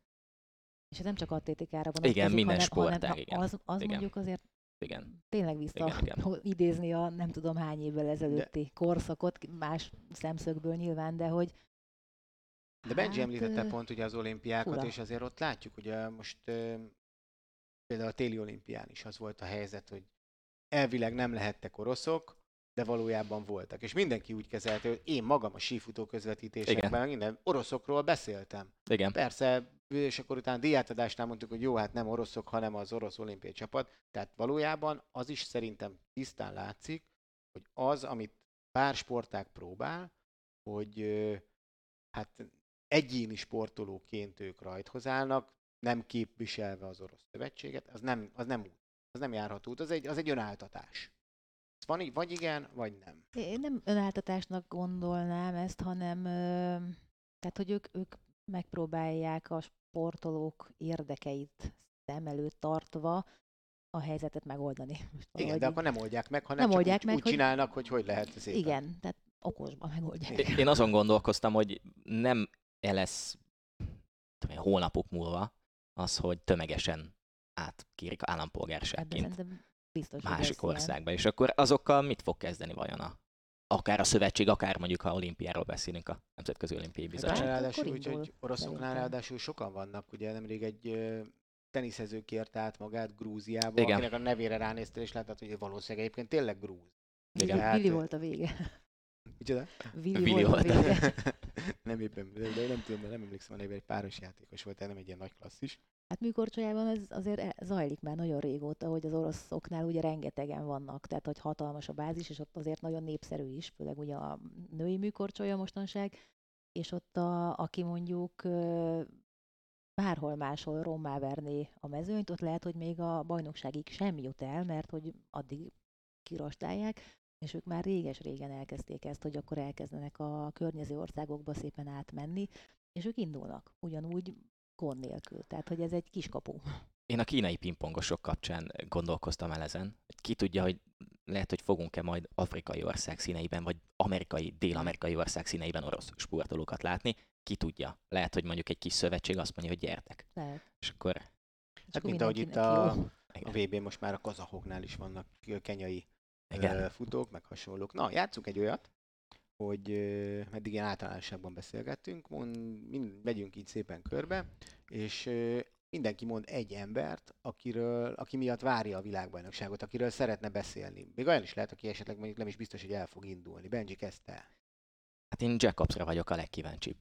És ez nem csak atlétikára van. Igen, minden sportág, igen. Az, az Igen. mondjuk azért Igen. tényleg vissza Igen, igen. idézni a nem tudom hány évvel ezelőtti korszakot, más szemszögből nyilván, de hogy De Benji Hát, említette pont ugye az olimpiákat, fura. és azért ott látjuk, ugye most például a téli olimpián is az volt a helyzet, hogy elvileg nem lehettek oroszok, de valójában voltak. És mindenki úgy kezelte, hogy én magam a sífutó közvetítésekben Igen. minden oroszokról beszéltem. Igen. Persze, és akkor utána díjátadásnál mondtuk, hogy jó, hát nem oroszok, hanem az orosz olimpiai csapat. Tehát valójában az is szerintem tisztán látszik, hogy az, amit pár sportág próbál, hogy hát egyéni sportolóként ők rajthoz állnak, nem képviselve az orosz szövetséget, az nem, az nem út, az nem járható út, az egy, az egy önáltatás. Ez van így, vagy igen, vagy nem. én nem önáltatásnak gondolnám ezt, hanem tehát, hogy ők, ők megpróbálják a sportolók érdekeit szem előtt tartva a helyzetet megoldani. Most Igen, valahogy de akkor nem oldják meg, hanem Nem csak oldják úgy, meg, úgy hogy- csinálnak, hogy hogy lehet szépen. Igen, tehát okosban megoldják. Én azon gondolkoztam, hogy nem -e lesz tudom hónapok múlva az, hogy tömegesen átkérik állampolgárságként hogy másik országba, és akkor azokkal mit fog kezdeni vajon a akár a szövetség, akár mondjuk ha olimpiáról beszélünk a Nemzetközi Olimpiai Hát Bizottság. akkor ráadásul úgy, hogy oroszoknál ráadásul sokan vannak, ugye nemrég egy teniszező kért át magát Grúziába, Igen. akinek a nevére ránéztél, és láttad, hogy valószínűleg egyébként tényleg grúz. Igen. Hát, Willi ö, volt a vége. Micsoda? Willi, Willi volt a volt. vége. nem éppen, de nem tudom, nem emlékszem a nevére, egy páros játékos volt, de nem egy ilyen nagy klasszis. Hát műkorcsolyában ez azért e- zajlik már nagyon régóta, hogy az oroszoknál ugye rengetegen vannak, tehát hogy hatalmas a bázis, és ott azért nagyon népszerű is, főleg ugye a női műkorcsolya mostanság, és ott a, aki mondjuk bárhol máshol rommá verné a mezőnyt, ott lehet, hogy még a bajnokságig sem jut el, mert hogy addig kirostálják, és ők már réges-régen elkezdték ezt, hogy akkor elkezdenek a környező országokba szépen átmenni, és ők indulnak. Ugyanúgy gond nélkül. Tehát, hogy ez egy kiskapu. Én a kínai pingpongosok kapcsán gondolkoztam el ezen. Ki tudja, hogy lehet, hogy fogunk-e majd afrikai ország színeiben, vagy amerikai, dél-amerikai ország színeiben orosz sportolókat látni. Ki tudja. Lehet, hogy mondjuk egy kis szövetség azt mondja, hogy gyertek. Lehet. És akkor És Hát mint ahogy itt a, jó. a. VB most már a kazahoknál is vannak kenyai igen. futók, meg hasonlók. Na, játszunk egy olyat, hogy ö, eddig ilyen általánosságban beszélgettünk, mond, mind, megyünk így szépen körbe, és mindenki mond egy embert, akiről, aki miatt várja a világbajnokságot, akiről szeretne beszélni. Még olyan is lehet, aki esetleg mondjuk nem is biztos, hogy el fog indulni. Benji kezdte. Hát én Jacobsra vagyok a legkíváncsibb.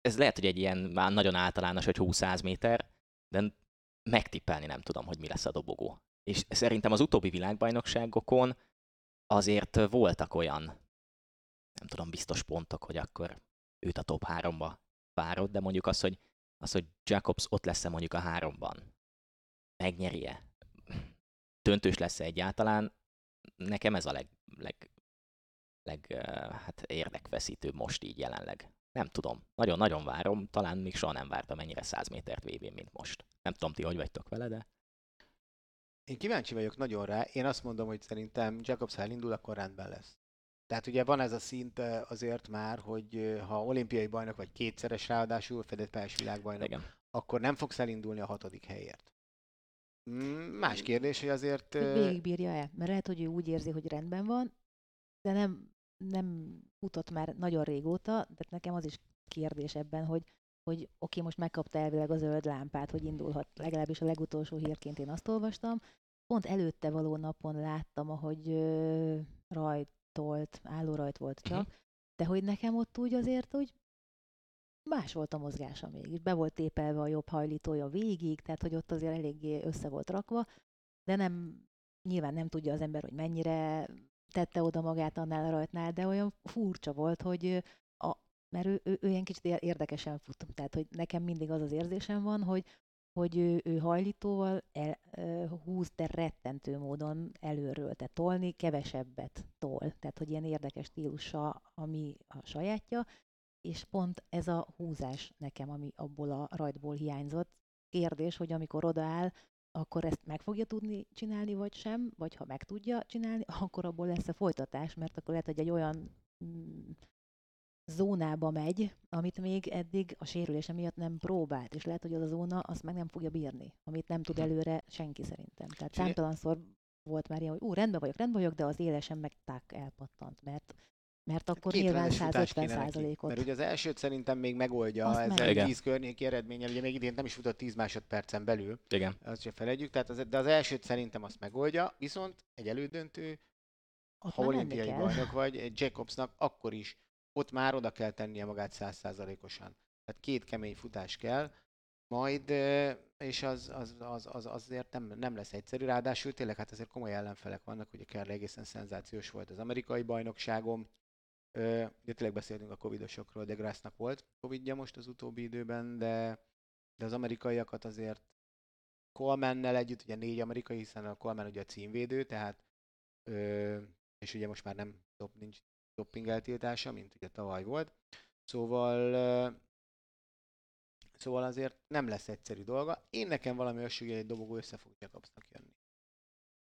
Ez lehet, hogy egy ilyen már nagyon általános, hogy 20 méter, de megtippelni nem tudom, hogy mi lesz a dobogó. És szerintem az utóbbi világbajnokságokon azért voltak olyan, nem tudom, biztos pontok, hogy akkor őt a top háromba várod, de mondjuk az, hogy, az, hogy Jacobs ott lesz-e mondjuk a háromban, megnyeri-e, döntős lesz-e egyáltalán, nekem ez a leg, leg, leg hát érdekfeszítőbb most így jelenleg. Nem tudom. Nagyon-nagyon várom. Talán még soha nem vártam ennyire 100 métert vb mint most. Nem tudom, ti hogy vagytok vele, de Én kíváncsi vagyok nagyon rá. Én azt mondom, hogy szerintem Jacobs ha elindul, akkor rendben lesz. Tehát ugye van ez a szint azért már, hogy ha olimpiai bajnok vagy kétszeres ráadásul fedett pályás világbajnok, igen. akkor nem fogsz elindulni a hatodik helyért. Mm, Más kérdés, hogy azért... Hogy végigbírja-e? Mert lehet, hogy ő úgy érzi, hogy rendben van, de nem, nem futott már nagyon régóta, de nekem az is kérdés ebben, hogy, hogy oké, most megkapta elvileg a zöld lámpát, hogy indulhat, legalábbis a legutolsó hírként én azt olvastam. Pont előtte való napon láttam, ahogy ö, rajtolt, állórajt volt csak, uh-huh. de hogy nekem ott úgy azért úgy más volt a mozgása mégis. Be volt tépelve a jobb hajlítója végig, tehát hogy ott azért eléggé össze volt rakva, de nem, nyilván nem tudja az ember, hogy mennyire tette oda magát annál a rajtnál, de olyan furcsa volt, hogy a, mert ő, ő, ő ilyen kicsit érdekesen fut. Tehát, hogy nekem mindig az az érzésem van, hogy, hogy ő, ő hajlítóval el, húz, de rettentő módon előről, tehát tolni kevesebbet tol. Tehát, hogy ilyen érdekes stílusa, ami a sajátja, és pont ez a húzás nekem, ami abból a rajtból hiányzott. Kérdés, hogy amikor odaáll, akkor ezt meg fogja tudni csinálni, vagy sem, vagy ha meg tudja csinálni, akkor abból lesz a folytatás, mert akkor lehet, hogy egy olyan mm, zónába megy, amit még eddig a sérülése miatt nem próbált, és lehet, hogy az a zóna azt meg nem fogja bírni, amit nem tud mhm. előre senki szerintem. Tehát számtalanszor volt már ilyen, hogy ú, rendben vagyok, rendben vagyok, de az élesen meg tak elpattant, mert mert akkor Két nyilván 150 százalékot. Mert ugye az elsőt szerintem még megoldja Azt ezzel meg. a 10 környéki eredménnyel, ugye még idén nem is futott 10 másodpercen belül. Igen. Azt se felejtjük, tehát az, de az elsőt szerintem azt megoldja, viszont egy elődöntő, ha olimpiai bajnok vagy, egy Jacobsnak akkor is ott már oda kell tennie magát százszázalékosan. Tehát két kemény futás kell, majd, és az, az, az, az azért nem, nem lesz egyszerű. Ráadásul tényleg hát azért komoly ellenfelek vannak, ugye kell egészen szenzációs volt az amerikai bajnokságom, Ugye tényleg beszéltünk a covidosokról, de Grassnak volt covidja most az utóbbi időben, de, de az amerikaiakat azért Colemannel együtt, ugye négy amerikai, hiszen a Coleman ugye a címvédő, tehát ö, és ugye most már nem top, nincs doping eltiltása, mint ugye tavaly volt. Szóval szóval azért nem lesz egyszerű dolga. Én nekem valami olyasmi, hogy egy dobogó össze fog Jacobsnak jönni.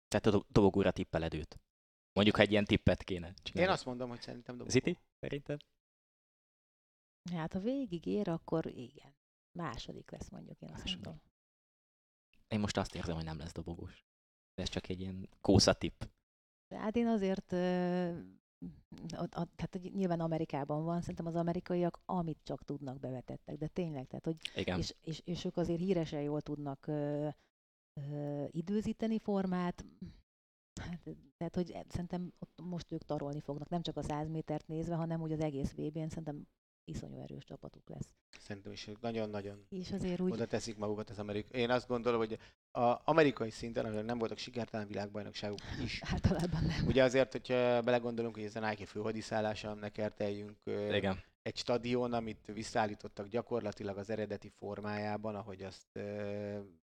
Tehát a dobogóra tippeled őt? Mondjuk, ha egy ilyen tippet kéne csinálni. Én azt mondom, hogy szerintem dobogó. Ziti, szerinted? Hát, ha végig ér, akkor igen. Második lesz mondjuk, én azt Második. mondom. Én most azt érzem, hogy nem lesz dobogós. De ez csak egy ilyen kósza tipp. Hát én azért, ott, ott, tehát nyilván Amerikában van, szerintem az amerikaiak amit csak tudnak bevetettek, de tényleg, tehát hogy, Igen. És, és, és ők azért híresen jól tudnak ö, ö, időzíteni formát, Hát, tehát, hogy szerintem ott most ők tarolni fognak, nem csak a 100 métert nézve, hanem úgy az egész VB-n szerintem iszonyú erős csapatuk lesz. Szerintem is nagyon-nagyon és azért úgy... oda teszik magukat az amerikai. Én azt gondolom, hogy a amerikai szinten, ahol nem voltak sikertelen világbajnokságuk is. Általában nem. Ugye azért, hogyha belegondolunk, hogy ez a Nike főhadiszállása, ne kerteljünk Igen. egy stadion, amit visszaállítottak gyakorlatilag az eredeti formájában, ahogy azt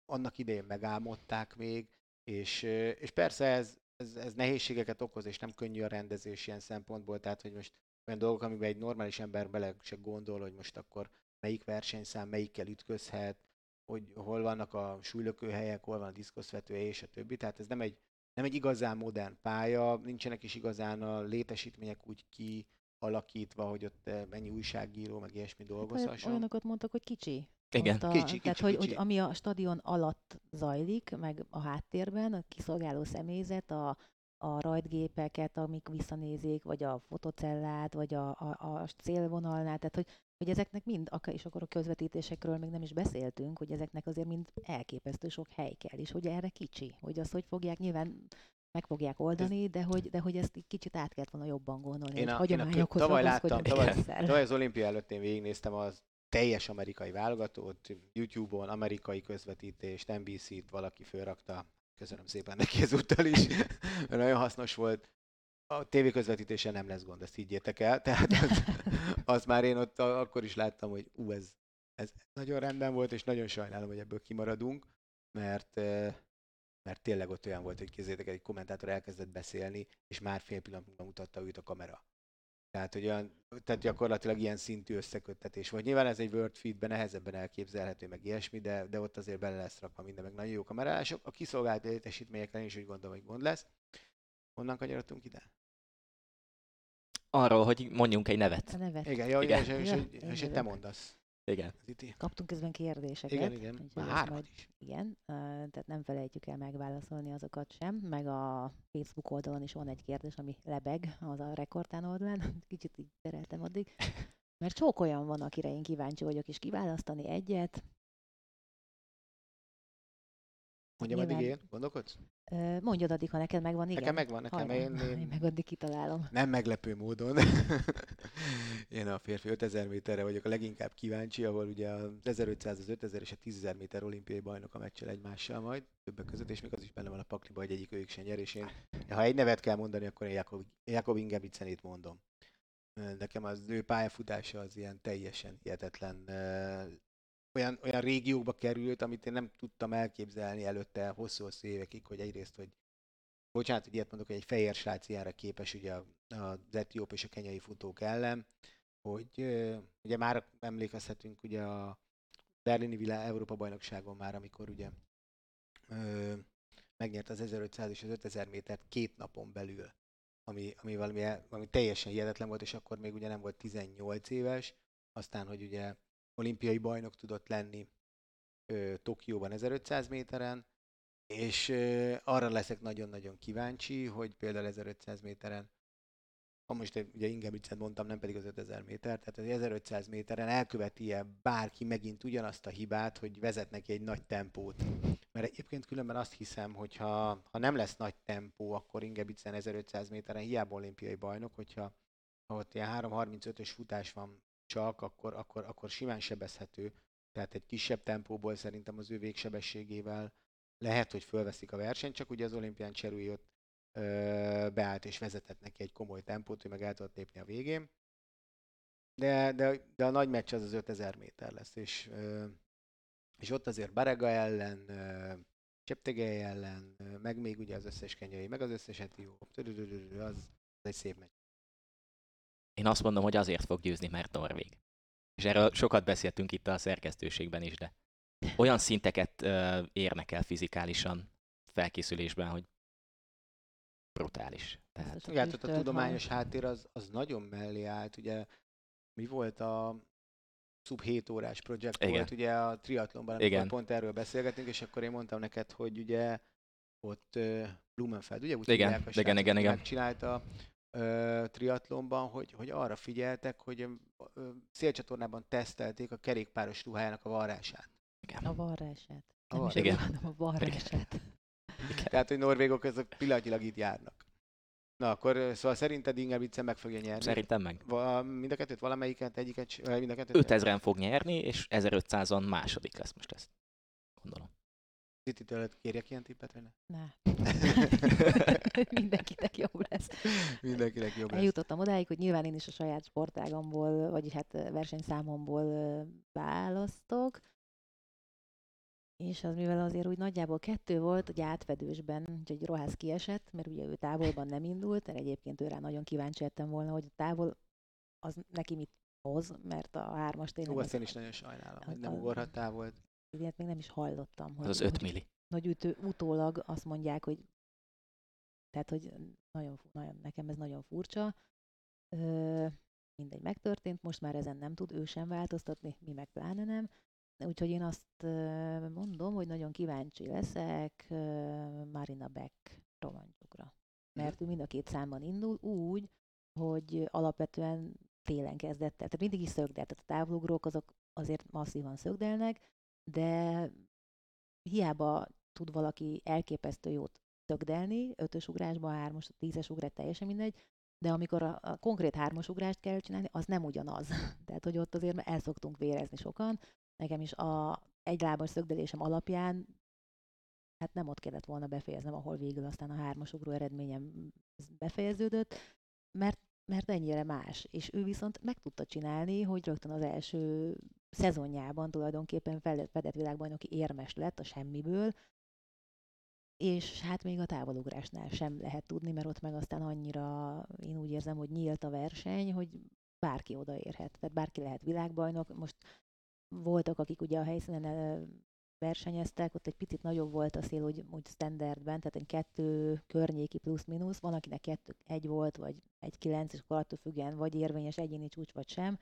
annak idején megálmodták még, és, és persze ez, ez, ez nehézségeket okoz, és nem könnyű a rendezés ilyen szempontból, tehát hogy most olyan dolgok, amiben egy normális ember bele se gondol, hogy most akkor melyik versenyszám melyikkel ütközhet, hogy hol vannak a súlylökőhelyek, hol van a diszkoszvetője, és a többi. Tehát ez nem egy, nem egy igazán modern pálya, nincsenek is igazán a létesítmények úgy kialakítva, hogy ott mennyi újságíró, meg ilyesmi hát dolgozhasson. Olyanokat mondtak, hogy kicsi. Igen. A, kicsi, kicsi, tehát, kicsi. Hogy, hogy ami a stadion alatt zajlik, meg a háttérben, a kiszolgáló személyzet, a, a rajtgépeket, amik visszanézik, vagy a fotocellát, vagy a, a, a célvonalnál, tehát hogy, hogy ezeknek mind, és akkor a közvetítésekről még nem is beszéltünk, hogy ezeknek azért mind elképesztő sok hely kell, és hogy erre kicsi, hogy azt hogy fogják nyilván meg fogják oldani, de hogy, de hogy ezt egy át kellett volna jobban gondolni. Én a, én a, tavaly láttam, tavaly, tavaly az olimpia előtt én végignéztem az teljes amerikai válogatót, YouTube-on amerikai közvetítést, NBC-t valaki fölrakta. Köszönöm szépen neki ezúttal is. Nagyon hasznos volt. A tévéközvetítése nem lesz gond, ezt higgyétek el. Tehát az, az már én ott akkor is láttam, hogy ú, ez, ez nagyon rendben volt, és nagyon sajnálom, hogy ebből kimaradunk, mert mert tényleg ott olyan volt, hogy kézzétek, egy kommentátor elkezdett beszélni, és már fél pillanatban mutatta őt a kamera. Tehát, hogy olyan, tehát gyakorlatilag ilyen szintű összeköttetés vagy. Nyilván ez egy Word feedben nehezebben elképzelhető, meg ilyesmi, de, de ott azért bele lesz rakva minden, meg nagyon jó kamerálások. A kiszolgált létesítményekre is úgy gondolom, hogy gond lesz. Honnan kanyarodtunk ide? Arról, hogy mondjunk egy nevet. A nevet. Igen, jó, Igen. És, és, és, és, és te mondasz. Igen. Kaptunk közben kérdéseket. Igen, igen. Már majd, is. Igen, tehát nem felejtjük el megválaszolni azokat sem, meg a Facebook oldalon is van egy kérdés, ami lebeg, az a rekordtán oldalán, kicsit így tereltem addig, mert sok olyan van, akire én kíváncsi vagyok, és kiválasztani egyet, Mondjam addig én, gondolkodsz? Mondjad addig, ha neked megvan, igen. Nekem megvan, nekem Hajrá. én, én... én meg addig kitalálom. Nem meglepő módon. én a férfi 5000 méterre vagyok a leginkább kíváncsi, ahol ugye az 1500, az 5000 és a 10000 méter olimpiai bajnok a meccsel egymással majd, többek között, és még az is benne van a pakliba, hogy egyik ők sem nyer, és én, ha egy nevet kell mondani, akkor én Jakob, Jakob Ingebitsenét mondom. Nekem az ő pályafutása az ilyen teljesen hihetetlen olyan, olyan régiókba került, amit én nem tudtam elképzelni előtte hosszú-hosszú évekig, hogy egyrészt, hogy bocsánat, hogy ilyet mondok, hogy egy fehér srác ilyenre képes ugye az etióp és a kenyai futók ellen, hogy ugye már emlékezhetünk ugye a berlini világ Európa bajnokságon már, amikor ugye ö, megnyert az 1500 és az 5000 métert két napon belül, ami, ami valami, valami teljesen hihetetlen volt, és akkor még ugye nem volt 18 éves, aztán, hogy ugye olimpiai bajnok tudott lenni ö, Tokióban 1500 méteren, és ö, arra leszek nagyon-nagyon kíváncsi, hogy például 1500 méteren, ha most ugye Ingebrigtsen mondtam, nem pedig az 5000 méter, tehát az 1500 méteren elköveti-e bárki megint ugyanazt a hibát, hogy vezet neki egy nagy tempót. Mert egyébként különben azt hiszem, hogy ha, ha nem lesz nagy tempó, akkor Ingebrigtsen 1500 méteren hiába olimpiai bajnok, hogyha ha ott ilyen 3.35-ös futás van csak, akkor, akkor, akkor simán sebezhető. Tehát egy kisebb tempóból szerintem az ő végsebességével lehet, hogy fölveszik a versenyt, csak ugye az olimpián Cserúi ott ö, beállt és vezetett neki egy komoly tempót, hogy meg el tudott lépni a végén. De, de, de a nagy meccs az az 5000 méter lesz, és, ö, és ott azért Barega ellen, Cseptegely ellen, meg még ugye az összes kenyai, meg az összes etió, az egy szép meccs. Én azt mondom, hogy azért fog győzni, mert Norvég. És erről sokat beszéltünk itt a szerkesztőségben is, de olyan szinteket uh, érnek el fizikálisan felkészülésben, hogy brutális. Tehát... Igen, a tudományos háttér az, az nagyon mellé állt. Ugye mi volt a sub 7 órás projekt igen. volt ugye a triatlonban, amikor igen. pont erről beszélgetünk, és akkor én mondtam neked, hogy ugye ott uh, Blumenfeld, ugye úgy igen, igen, igen, igen. csinálta ö, triatlonban, hogy, hogy arra figyeltek, hogy ö, szélcsatornában tesztelték a kerékpáros ruhájának a varrását. Igen. A varrását. A varrását. Igen. a varrását. Igen. Tehát, hogy norvégok ezek pillanatilag itt járnak. Na akkor, szóval szerinted Ingebrigtsen meg fogja nyerni? Szerintem meg. Va, mind a kettőt, valamelyiket, egyiket, mind a kettőt? 5000-en fog nyerni, és 1500-on második lesz most ezt. Gondolom. City-től kérjek ilyen tippet, vagy ne? Ne. Mindenkinek jobb lesz. Mindenkinek jobb lesz. Eljutottam odáig, hogy nyilván én is a saját sportágomból, vagyis hát versenyszámomból választok. És az, mivel azért úgy nagyjából kettő volt, hogy átvedősben, úgyhogy Rohász kiesett, mert ugye ő távolban nem indult, mert egyébként őre nagyon kíváncsi lettem volna, hogy a távol az neki mit hoz, mert a hármas tényleg... Ó, azt én is nagyon sajnálom, hogy nem ugorhattál volt ilyet még nem is hallottam. Hogy, az 5 milli. Hogy, hogy utólag azt mondják, hogy tehát, hogy nagyon, nagyon, nekem ez nagyon furcsa. Ö, mindegy, megtörtént, most már ezen nem tud ő sem változtatni, mi meg pláne nem. Úgyhogy én azt mondom, hogy nagyon kíváncsi leszek Marina Beck romancsukra. Mert ő mind a két számban indul úgy, hogy alapvetően télen kezdett, tehát mindig is szögdelt, tehát a távolugrók azok azért masszívan szögdelnek, de hiába tud valaki elképesztő jót szögdelni, ötös ugrásban, hármas, tízes ugrás, teljesen mindegy, de amikor a, a konkrét hármas ugrást kell csinálni, az nem ugyanaz. Tehát, hogy ott azért el szoktunk vérezni sokan. Nekem is a egylábas szögdelésem alapján hát nem ott kellett volna befejeznem, ahol végül aztán a hármas ugró eredményem befejeződött, mert, mert ennyire más. És ő viszont meg tudta csinálni, hogy rögtön az első szezonjában tulajdonképpen fedett világbajnoki érmes lett a semmiből, és hát még a távolugrásnál sem lehet tudni, mert ott meg aztán annyira, én úgy érzem, hogy nyílt a verseny, hogy bárki odaérhet, tehát bárki lehet világbajnok. Most voltak, akik ugye a helyszínen versenyeztek, ott egy picit nagyobb volt a szél, úgy, úgy standardben, tehát egy kettő környéki plusz-minusz, van, akinek kettő, egy volt, vagy egy kilenc, és akkor attól függően vagy érvényes egyéni csúcs, vagy sem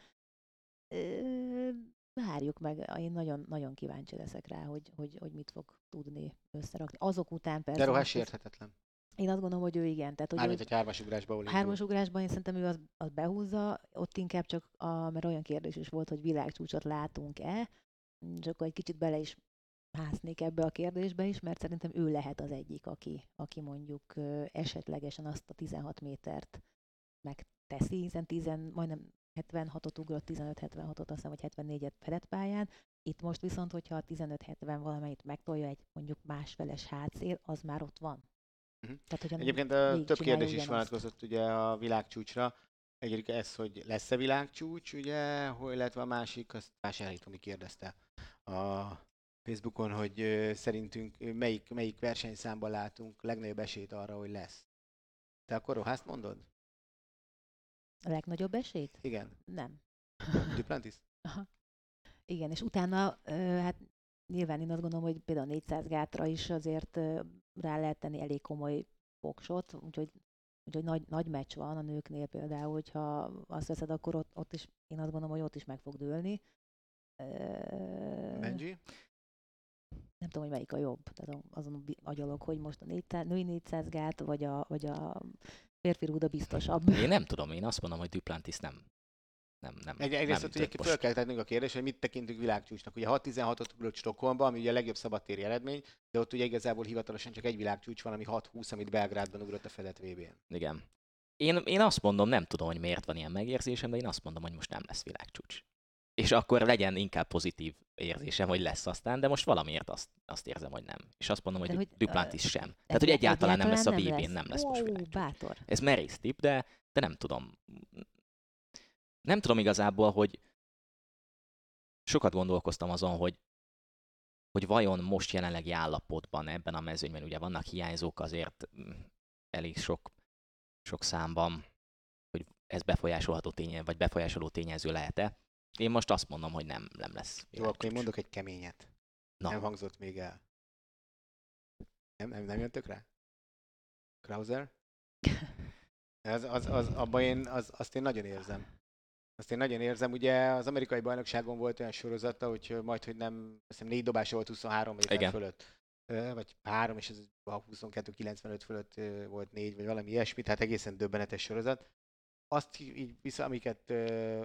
várjuk meg, én nagyon, nagyon kíváncsi leszek rá, hogy, hogy, hogy mit fog tudni összerakni. Azok után persze... De rohás érthetetlen. Én azt gondolom, hogy ő igen. Tehát, hogy Mármint egy hármasugrásban Hármasugrásban én szerintem ő az, az behúzza, ott inkább csak, a, mert olyan kérdés is volt, hogy világcsúcsot látunk-e, csak egy kicsit bele is másznék ebbe a kérdésbe is, mert szerintem ő lehet az egyik, aki, aki mondjuk esetlegesen azt a 16 métert megteszi, hiszen 10, majdnem 76-ot ugrott, 15-76-ot, azt hiszem, vagy 74-et fedett pályán. Itt most viszont, hogyha a 15-70 valamelyik megtolja egy mondjuk másfeles hátszél, az már ott van. Uh-huh. Tehát, hogy Egyébként a több kérdés is vonatkozott ugye a világcsúcsra. Egyik ez, hogy lesz-e világcsúcs, ugye, illetve a másik, azt Vásárhely Tomi kérdezte a Facebookon, hogy szerintünk melyik, melyik versenyszámban látunk legnagyobb esélyt arra, hogy lesz. Te akkor Rohászt mondod? A legnagyobb esélyt? Igen. Nem. Duplantis? Aha. Igen, és utána, hát nyilván én azt gondolom, hogy például 400 gátra is azért rá lehet tenni elég komoly foksot, úgyhogy, úgyhogy nagy, nagy meccs van a nőknél például, hogyha azt veszed, akkor ott, ott is, én azt gondolom, hogy ott is meg fog dőlni. Benji? Nem tudom, hogy melyik a jobb. Tehát azon agyalok, hogy most a 400, női 400 gát, vagy a, vagy a férfi rúda biztosabb. Én nem tudom, én azt mondom, hogy Duplantis nem nem, nem. Egy, egyrészt nem, ugye föl kell tennünk a kérdés, hogy mit tekintünk világcsúcsnak. Ugye 6-16-ot ugrott Stockholmban, ami ugye a legjobb szabadtéri eredmény, de ott ugye igazából hivatalosan csak egy világcsúcs van, ami 6-20, amit Belgrádban ugrott a fedett VB-n. Igen. Én, én azt mondom, nem tudom, hogy miért van ilyen megérzésem, de én azt mondom, hogy most nem lesz világcsúcs. És akkor legyen inkább pozitív érzésem, hogy lesz aztán, de most valamiért azt, azt érzem, hogy nem. És azt mondom, hogy, hogy Duplantis sem. Tehát, hogy egyáltalán, egyáltalán nem lesz a VB-n, nem lesz most világcsúcs. Bátor. Ez merész tip, de, de nem tudom nem tudom igazából, hogy sokat gondolkoztam azon, hogy, hogy vajon most jelenlegi állapotban ebben a mezőnyben, ugye vannak hiányzók azért mm, elég sok, sok számban, hogy ez befolyásolható tényező, vagy befolyásoló tényező lehet-e. Én most azt mondom, hogy nem, nem lesz. Jó, akkor én mondok egy keményet. Na. Nem hangzott még el. Nem, nem, nem jöttök rá? Krauser? Az, az, az, abban én, az, azt én nagyon érzem. Azt én nagyon érzem, ugye az amerikai bajnokságon volt olyan sorozata, hogy majd, hogy nem, azt hiszem négy dobása volt 23 méter Igen. fölött. Vagy három, és ez a 22-95 fölött volt négy, vagy valami ilyesmi, tehát egészen döbbenetes sorozat. Azt így vissza, amiket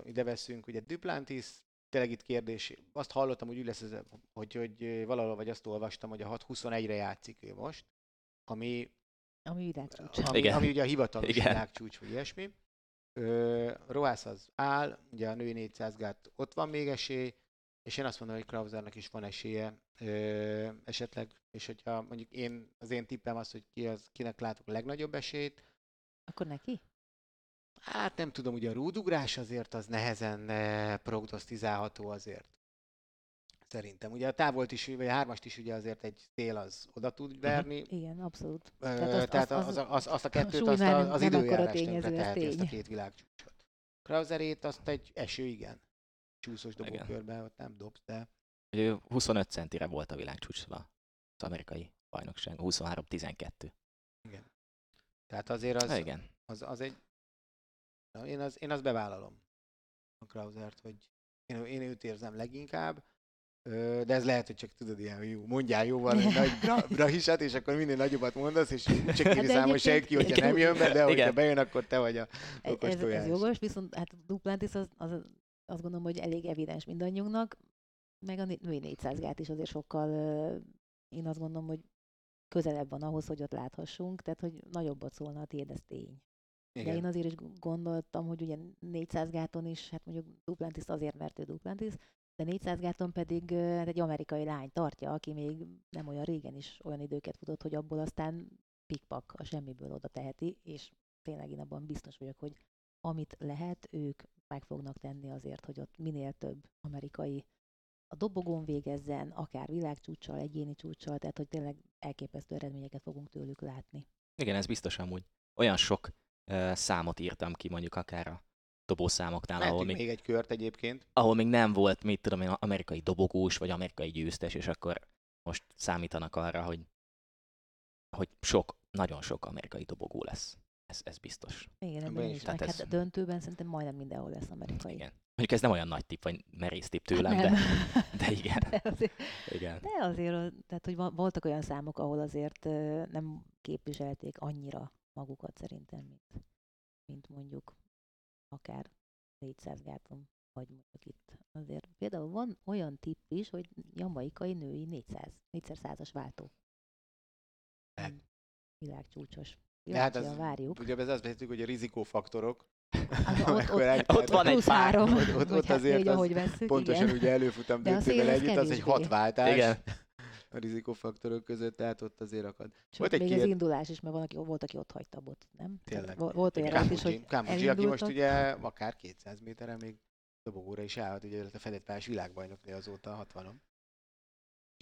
ide veszünk, ugye Duplantis, tényleg itt kérdés, azt hallottam, hogy úgy lesz, ez, hogy, hogy valahol vagy azt olvastam, hogy a 6-21-re játszik ő most, ami ami világcsúcs. Ami, ami ugye a hivatalos Igen. világcsúcs, vagy ilyesmi. Roász az áll, ugye a női 400 gát ott van még esély, és én azt mondom, hogy Krausernak is van esélye ö, esetleg, és hogyha mondjuk én, az én tippem az, hogy ki az, kinek látok a legnagyobb esélyt. Akkor neki? Hát nem tudom, ugye a rúdugrás azért az nehezen eh, prognosztizálható azért. Szerintem. Ugye a távolt is, vagy a hármast is ugye azért egy tél az oda tud mhm. verni. Igen, abszolút. Ö, tehát, az, tehát az, az, az, az, azt a kettőt, azt az, az időjárás tönkre teheti ezt a két világcsúcsot. Krauserét azt egy eső, igen. Csúszós dobókörbe, ott nem dobsz, de... 25 centire volt a világcsúcsra az amerikai bajnokság, 23-12. Igen. Tehát azért az, igen. az, az egy... Na, én, az, én azt bevállalom a Krausert, hogy én, én őt érzem leginkább, de ez lehet, hogy csak tudod, ilyen jó, mondjál jóval egy nagy bra, brahisat, és akkor minél nagyobbat mondasz, és csak kéri hát számol senki, hogyha nem jön be, de hogyha bejön, akkor te vagy a okos ez, ez jogos, viszont hát Duplantis az, az, azt gondolom, hogy elég evidens mindannyiunknak, meg a női 400 gát is azért sokkal, én azt gondolom, hogy közelebb van ahhoz, hogy ott láthassunk, tehát hogy nagyobbat szólna a tiéd, ez tény. Igen. De én azért is gondoltam, hogy ugye 400 gáton is, hát mondjuk Duplantis azért, mert ő Duplantis, de 400 gáton pedig hát egy amerikai lány tartja, aki még nem olyan régen is olyan időket futott, hogy abból aztán pikpak a semmiből oda teheti, és tényleg én abban biztos vagyok, hogy amit lehet, ők meg fognak tenni azért, hogy ott minél több amerikai a dobogón végezzen, akár világcsúcsal, egyéni csúcsal, tehát hogy tényleg elképesztő eredményeket fogunk tőlük látni. Igen, ez biztos amúgy. Olyan sok számot írtam ki mondjuk akár a dobószámoknál, ahol még, még egy kört egyébként. Ahol még nem volt, mit tudom én, amerikai dobogós, vagy amerikai győztes, és akkor most számítanak arra, hogy, hogy sok, nagyon sok amerikai dobogó lesz. Ez, ez biztos. Igen, ebben is. Tehát ez... hát döntőben szerintem majdnem mindenhol lesz amerikai. Igen. Mondjuk ez nem olyan nagy tipp, vagy merész tipp tőlem, de, de igen. De azért, igen. De azért, tehát hogy voltak olyan számok, ahol azért nem képviselték annyira magukat szerintem, mint, mint mondjuk akár 400 gáton vagy mondjuk itt azért például van olyan tipp is, hogy jamaikai női 400, 400 százas váltó. Lehet. Világcsúcsos. De hát az, várjuk. ugye ez azt beszéltük, hogy a rizikófaktorok, Az, ott, ott, ott van egy pár, három, ott- ott- ott hát azért négy, az ahogy vesszük, pontosan igen. ugye előfutam döntővel együtt, az egy hat váltás Igen. A rizikófaktorok között, tehát ott azért akad. Sőt, Volt egy még két- az indulás is, mert van, aki, volt, aki ott hagyta a bot, nem? Tehát Tényleg. vo- Volt olyan is, hogy Kambudzsi, aki most ugye akár 200 méteren még dobogóra is állhat, ugye a fedett pályás világbajnokné azóta 60-on.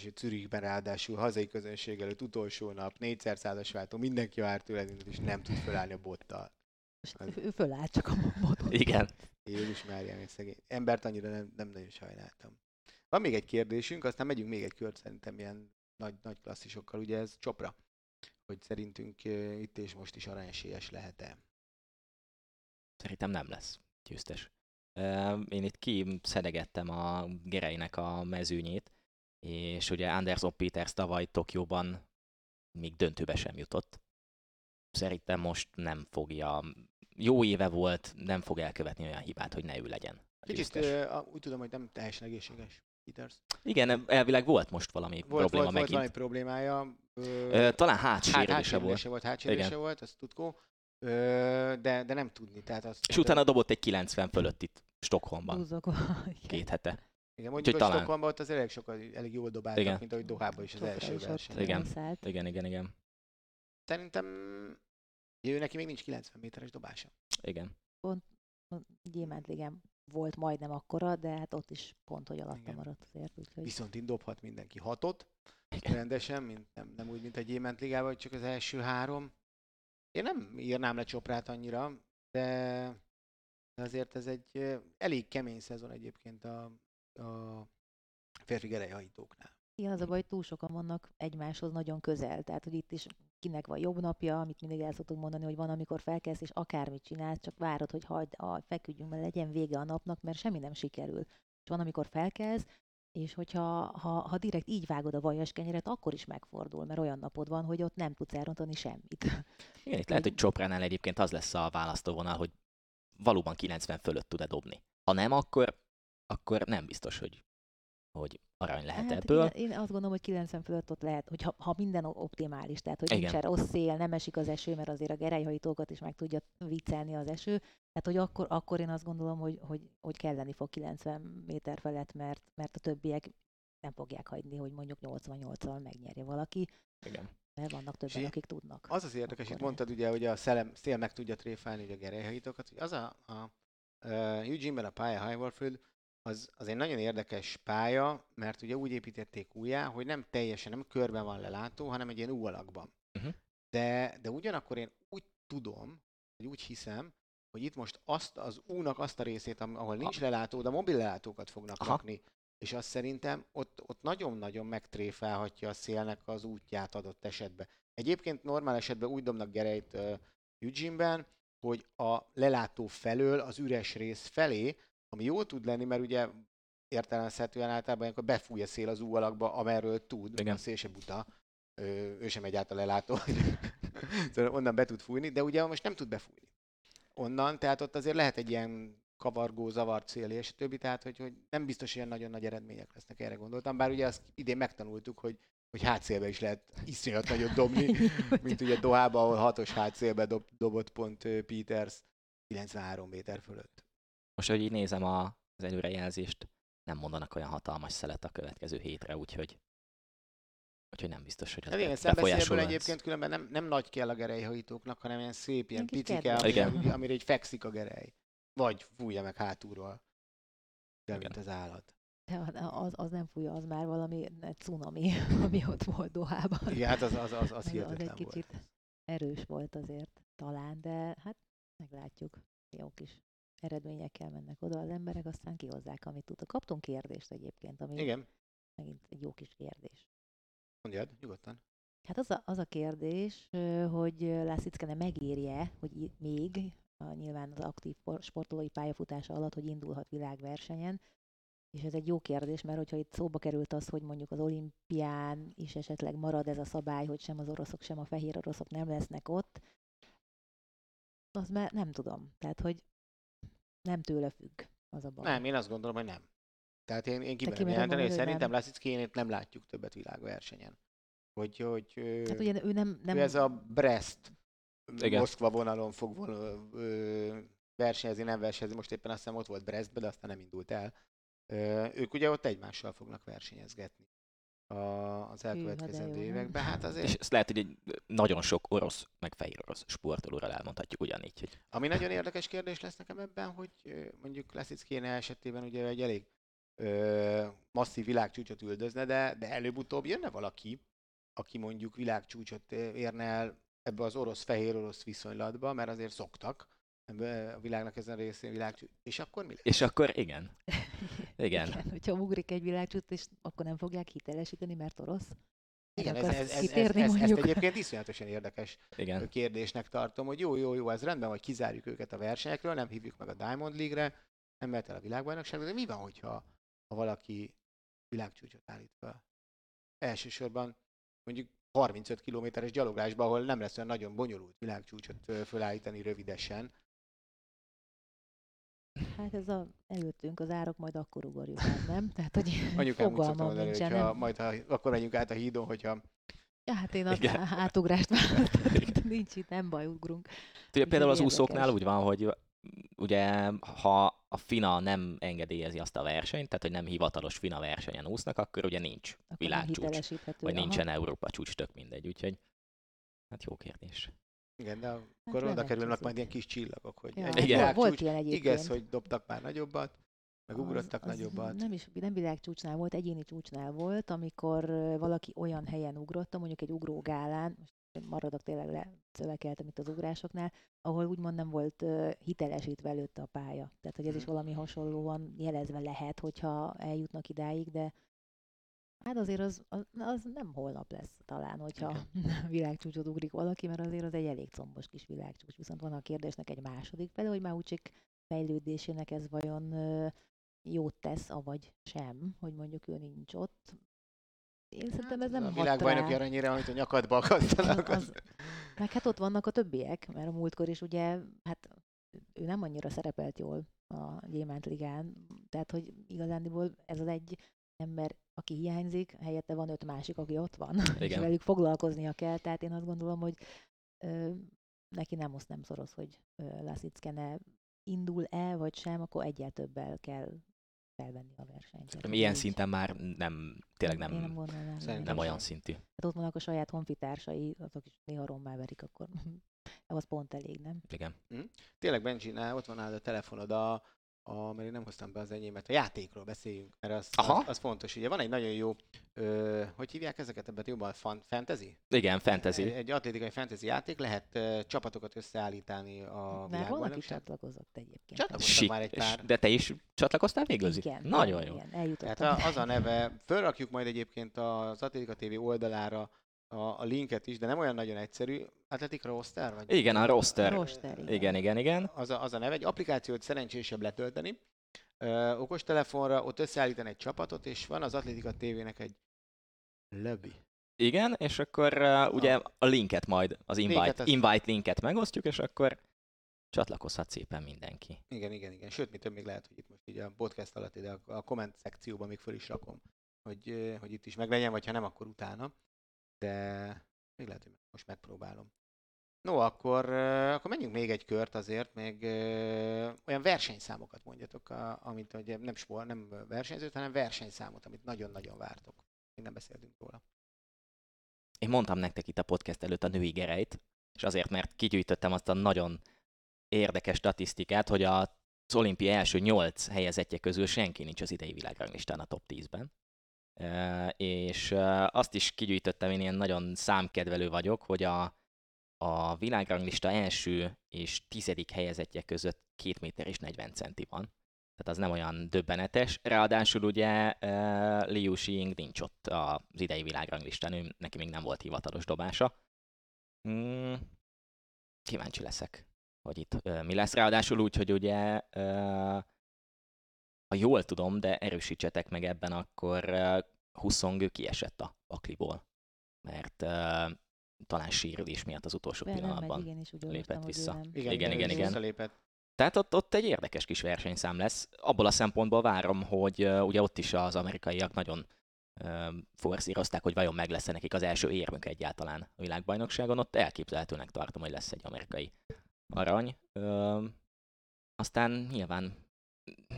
És Zürichben ráadásul hazai közönség előtt utolsó nap, 400 százas váltó, mindenki vár tőled, és nem tud fölállni a bottal. ő- fölállt csak a botot. Igen. Jézus Máriám, egy szegény. Embert annyira nem, nem nagyon sajnáltam. Van még egy kérdésünk, aztán megyünk még egy kört szerintem ilyen nagy, nagy klasszisokkal, ugye ez Csopra. Hogy szerintünk itt és most is aranyesélyes lehet-e? Szerintem nem lesz győztes. Én itt kiszedegettem a Gereinek a mezőnyét, és ugye Anderson Peters tavaly Tokióban még döntőbe sem jutott. Szerintem most nem fogja, jó éve volt, nem fog elkövetni olyan hibát, hogy ne ő legyen. Kicsit úgy tudom, hogy nem teljesen egészséges Peters. Igen, elvileg volt most valami Volt, probléma volt, volt megint. valami problémája. Ö, talán hát, hátsérülése volt. volt, hátsérülése Igen. volt, azt tudkó. Ö, de, de nem tudni. Tehát azt És utána dobott egy 90 fölött itt Stockholmban. Igen. két hete. igen, mondjuk, úgyhogy hogy talán- Stockholmban ott azért elég, sokan, elég jól dobáltak, Igen. mint ahogy Dohában is az Csopra első is verseny. Igen. elszállt. Igen, igen, igen. Szerintem ő neki még nincs 90 méteres dobása. Igen. Gyémánt Ligán volt majdnem akkora, de hát ott is pont, hogy alatta Igen. maradt azért. Úgyhogy Viszont itt dobhat mindenki hatot, Igen. rendesen, mint, nem, nem úgy, mint egy Gyémánt Ligában, hogy csak az első három. Én nem írnám le Csoprát annyira, de azért ez egy elég kemény szezon egyébként a, a férfi gerelyhajítóknál. Igen, az a baj, hogy túl sokan vannak egymáshoz nagyon közel. Tehát, hogy itt is kinek van jobb napja, amit mindig el szoktunk mondani, hogy van, amikor felkelsz, és akármit csinálsz, csak várod, hogy hagyd, a, feküdjünk, mert legyen vége a napnak, mert semmi nem sikerül. És van, amikor felkelsz, és hogyha ha, ha direkt így vágod a vajas kenyeret, akkor is megfordul, mert olyan napod van, hogy ott nem tudsz elrontani semmit. Igen, itt lehet, hogy Csopránál egyébként az lesz a választóvonal, hogy valóban 90 fölött tud-e dobni. Ha nem, akkor, akkor nem biztos, hogy, hogy arany lehet Hát ebből. Én, én azt gondolom, hogy 90 fölött ott lehet, hogy ha, ha minden optimális, tehát hogy Igen. nincsen rossz szél, nem esik az eső, mert azért a gerelyhajítókat is meg tudja viccelni az eső, tehát hogy akkor, akkor én azt gondolom, hogy, hogy, hogy kelleni fog 90 méter felett, mert, mert a többiek nem fogják hagyni, hogy mondjuk 88-al megnyerje valaki, Igen. mert vannak többen, És akik tudnak. Az az érdekes, itt Akkor mondtad ugye, hogy a szellem, szél meg tudja tréfálni ugye a gerelyhajítókat, hogy az a, a, a Eugene-ben a pálya Highwarfield, az, az egy nagyon érdekes pálya, mert ugye úgy építették újjá, hogy nem teljesen, nem körben van lelátó, hanem egy ilyen U alakban. Uh-huh. De, de ugyanakkor én úgy tudom, vagy úgy hiszem, hogy itt most azt az únak azt a részét, ahol nincs lelátó, de mobil lelátókat fognak Aha. rakni. És azt szerintem ott, ott nagyon-nagyon megtréfálhatja a szélnek az útját adott esetben. Egyébként normál esetben úgy dobnak gerejt uh, Eugene-ben, hogy a lelátó felől az üres rész felé, ami jól tud lenni, mert ugye értelemszerűen általában ilyenkor befúj a szél az ú alakba, amerről tud, Igen. a szél se buta, ö, ő sem megy át a lelátó, szóval onnan be tud fújni, de ugye most nem tud befújni. Onnan, tehát ott azért lehet egy ilyen kavargó, zavart szél és többi, tehát hogy, hogy nem biztos, hogy ilyen nagyon nagy eredmények lesznek, erre gondoltam, bár ugye azt idén megtanultuk, hogy, hogy hátszélbe is lehet iszonyat nagyot dobni, mint ugye Dohába, ahol hatos hátszélbe dob, dobott pont Peters 93 méter fölött. Most, hogy így nézem a, az előrejelzést, nem mondanak olyan hatalmas szelet a következő hétre, úgyhogy úgyhogy nem biztos, hogy az Hát igen, be- szembeszélből egyébként különben nem, nem nagy kell a gerelyhajítóknak, hanem ilyen szép, ilyen picike, kedves. amire, így fekszik a gerej. Vagy fújja meg hátulról. De Igen. mint az állat. De az, az nem fújja, az már valami cunami, ami ott volt Dohában. Igen, hát az, az, az, az az, az hihetetlen egy kicsit volt. erős volt azért talán, de hát meglátjuk. Jó kis eredményekkel mennek oda az emberek, aztán kihozzák, amit tudnak. Kaptunk kérdést egyébként, ami Igen, megint egy jó kis kérdés. mondjad, nyugodtan. Hát az a, az a kérdés, hogy Lászicke megírje, hogy még a, nyilván az aktív por- sportolói pályafutása alatt, hogy indulhat világversenyen, és ez egy jó kérdés, mert hogyha itt szóba került az, hogy mondjuk az olimpián is esetleg marad ez a szabály, hogy sem az oroszok, sem a fehér oroszok nem lesznek ott, az már nem tudom. Tehát, hogy nem tőle függ Az a baj. Nem, én azt gondolom, hogy nem. Tehát én, én kimerem jelenteni, hogy szerintem nem. Lasickénét nem látjuk többet világversenyen. Hogy, hogy Hát ugye ő nem, nem ő ez a Brest Igen. Moszkva vonalon fog vol, ö, versenyezni, nem versenyezni, most éppen azt hiszem ott volt Brestbe, de aztán nem indult el. Ö, ők ugye ott egymással fognak versenyezgetni a, az de elkövetkezendő években. Hát azért, És ezt lehet, hogy egy nagyon sok orosz, meg fehér orosz sportolóra elmondhatjuk ugyanígy, hogy ami nagyon érdekes kérdés lesz nekem ebben, hogy mondjuk Lasickéne esetében ugye egy elég ö, masszív világcsúcsot üldözne, de, de előbb-utóbb jönne valaki, aki mondjuk világcsúcsot érne el ebbe az orosz-fehér-orosz viszonylatba, mert azért szoktak a világnak ezen a részén világcsúcs. És akkor mi lesz? És akkor igen. Igen. Igen, hogyha ugrik egy világcsút, és akkor nem fogják hitelesíteni, mert orosz. Igen, ez, ez, ez, ez, kitérni, ez, ezt egyébként iszonyatosan érdekes Igen. kérdésnek tartom, hogy jó, jó, jó, ez rendben, hogy kizárjuk őket a versenyekről, nem hívjuk meg a Diamond League-re, nem mehet el a világbajnokságra, de mi van, hogyha ha valaki világcsúcsot állít fel? Elsősorban mondjuk 35 kilométeres gyaloglásban, ahol nem lesz olyan nagyon bonyolult világcsúcsot fölállítani rövidesen. Hát ez a, előttünk az árok, majd akkor ugorjuk át, nem? Tehát, hogy Anyukám úgy szoktam fogalmam mondani, nincsen. hogyha Nem? majd ha, akkor menjünk át a hídon, hogyha Ja, hát én az Igen. átugrást választottam, nincs itt, nem baj, ugrunk. Ugye például az érdekes. úszóknál úgy van, hogy ugye ha a FINA nem engedélyezi azt a versenyt, tehát hogy nem hivatalos FINA versenyen úsznak, akkor ugye nincs Akkor világcsúcs, vagy aha. nincsen Európa csúcs, tök mindegy, úgyhogy hát jó kérdés. Igen, de akkor Hát oda kerülnek majd ilyen kis csillagok, hogy Ja, egy hát Igen. Volt, ilyen egyébként. igaz, hogy dobtak már nagyobbat, meg ugrottak az, az nagyobbat. Nem is, nem világcsúcsnál volt, egyéni csúcsnál volt, amikor valaki olyan helyen ugrott, mondjuk egy ugrógálán, most maradok tényleg le, szövekeltem itt az ugrásoknál, ahol úgymond nem volt hitelesítve előtte a pálya. Tehát, hogy ez is Mhm. valami hasonlóan jelezve lehet, hogyha eljutnak idáig, de hát azért az, az, az nem holnap lesz talán, hogyha világcsúcsot ugrik valaki, mert azért az egy elég combos kis világcsúcs. Viszont van a kérdésnek egy második fele, hogy Maucsik fejlődésének ez vajon jót tesz, avagy sem, hogy mondjuk ő nincs ott. Én szerintem ez nem a világbajnoki aranyére, amit a nyakadba akasztanak. Az- Meg hát ott vannak a többiek, mert a múltkor is ugye, hát ő nem annyira szerepelt jól a Gyémánt Ligán, tehát hogy igazándiból ez az egy ember, aki hiányzik, helyette van öt másik, aki ott van, és Igen. velük foglalkoznia kell, tehát én azt gondolom, hogy ö, neki nem most nem szoros, hogy Laszickene indul el, vagy sem, akkor egyel többel kell felvenni a versenyt. Tehát, Ilyen így- szinten már nem, tényleg Én nem nem, Szerintem nem sem. olyan szintű. Hát ott vannak a saját honfitársai, azok is néha rommá verik, akkor az pont elég, nem? Igen. Tényleg Benji, nál ott van nálad a telefonod, a, a, mert én nem hoztam be az enyémet, a játékról beszéljünk, mert az, Aha. az, az fontos. Ugye van egy nagyon jó, ö, hogy hívják ezeket ebben jobban, fan, fantasy? Igen, fantasy. Egy, egy atlétikai fantasy játék, lehet ö, csapatokat összeállítani a Már valaki világbajnokság. csatlakozott egyébként. Csatlakoztak Sik. már egy pár. De te is csatlakoztál végül? Igen, Nagyon igen, jó. Igen, eljutottam. Tehát a, az a neve, fölrakjuk majd egyébként az Atletika TV oldalára a, a linket is, de nem olyan nagyon egyszerű. Atletika roster? Vagy? Igen, a roster. Roster, igen. Igen, igen, igen. Az a, az a neve, egy applikációt szerencsésebb letölteni, ö, okostelefonra, ott összeállítani egy csapatot, és van az Atletika TV-nek egy lobby. Igen, és akkor uh, ugye a linket majd, az invite, Linket azt- invite linket megosztjuk, és akkor csatlakozhat szépen mindenki. Igen, igen, igen. Sőt, mi több még lehet, hogy itt most így a podcast alatt ide a, a komment szekcióban még föl is rakom, hogy, hogy itt is meglegyen, vagy ha nem, akkor utána. De még lehet, hogy most megpróbálom. No, akkor, akkor menjünk még egy kört azért, még olyan versenyszámokat mondjatok, amit ugye nem, sport, nem versenyzőt, hanem versenyszámot, amit nagyon-nagyon vártok. Még nem beszéltünk róla. Én mondtam nektek itt a podcast előtt a női gerejt, és azért, mert kigyűjtöttem azt a nagyon érdekes statisztikát, hogy az olimpia első nyolc helyezettje közül senki nincs az idei világranglistán a top 10-ben. És azt is kigyűjtöttem, én ilyen nagyon számkedvelő vagyok, hogy a, a világranglista első és tizedik helyezettje között 2 méter és 40 centi van. Tehát az nem olyan döbbenetes. Ráadásul ugye e, Liu Xing nincs ott az idei világranglistán, ő, neki még nem volt hivatalos dobása. Mm, kíváncsi leszek, hogy itt mi lesz. Ráadásul úgy, hogy ugye, ha jól tudom, de erősítsetek meg ebben, akkor Huszong kiesett a pakliból, mert ö, talán sérülés miatt az utolsó Be nem pillanatban igen, és úgy lépett vissza. nem. Igen, Igen, igen, igen. Visszalépett. Tehát ott, ott egy érdekes kis versenyszám lesz. Abból a szempontból várom, hogy uh, ugye ott is az amerikaiak nagyon uh, forszírozták, hogy vajon meg lesz nekik az első érmük egyáltalán a világbajnokságon. Ott elképzelhetőnek tartom, hogy lesz egy amerikai arany. Uh, aztán nyilván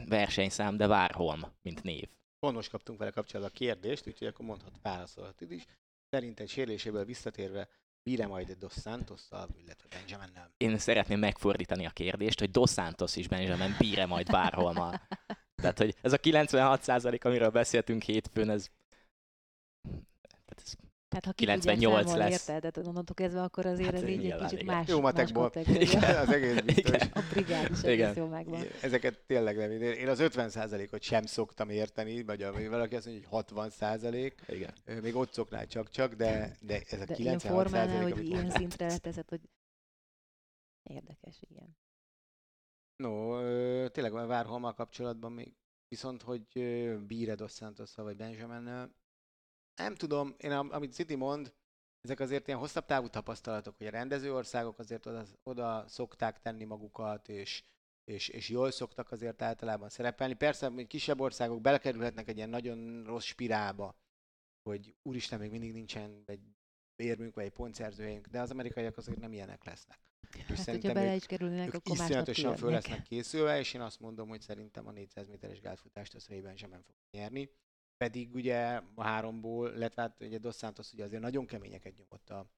versenyszám, de Várholm, mint név. Pont most kaptunk vele kapcsolatban a kérdést, úgyhogy akkor mondhat, válaszolhatod is. Szerint egy sérüléséből visszatérve bíre majd Dos Santos-szal, illetve Benjamin-nel? Én szeretném megfordítani a kérdést, hogy Dos Santos is Benjamin bíre majd Várholmal. Tehát, hogy ez a 96% amiről beszéltünk hétfőn, ez tehát ha 98 számol, lesz. Érted? Tehát onnantól kezdve akkor azért hát ez így egy kicsit igen. más, Jó matekból. az egész biztos. Igen. A brigád is igen. jó megvan. Ezeket tényleg nem. Én az 50%-ot sem szoktam érteni, vagy valaki azt mondja, hogy 60%. Igen. Még ott szoknál csak-csak, de, de ez a de 96 százalék, hogy ilyen szintre leteszed, hogy érdekes, igen. No, tényleg a Várholmal kapcsolatban még viszont, hogy Bíre Dos santos vagy Benjamin nem tudom, én amit City mond, ezek azért ilyen hosszabb távú tapasztalatok, hogy a rendező országok azért oda, oda szokták tenni magukat, és, és, és jól szoktak azért általában szerepelni. Persze, hogy kisebb országok belekerülhetnek egy ilyen nagyon rossz spirálba, hogy úristen, még mindig nincsen egy érmünk, vagy egy pontszerzőhelyünk, de az amerikaiak azért nem ilyenek lesznek. És hát, szerintem bele is kerülnek, akkor iszonyatosan föl lesznek készülve, és én azt mondom, hogy szerintem a 400 méteres gátfutást az helyben sem fog nyerni pedig ugye a háromból, illetve hát ugye Dos Santos ugye azért nagyon keményeket nyomott a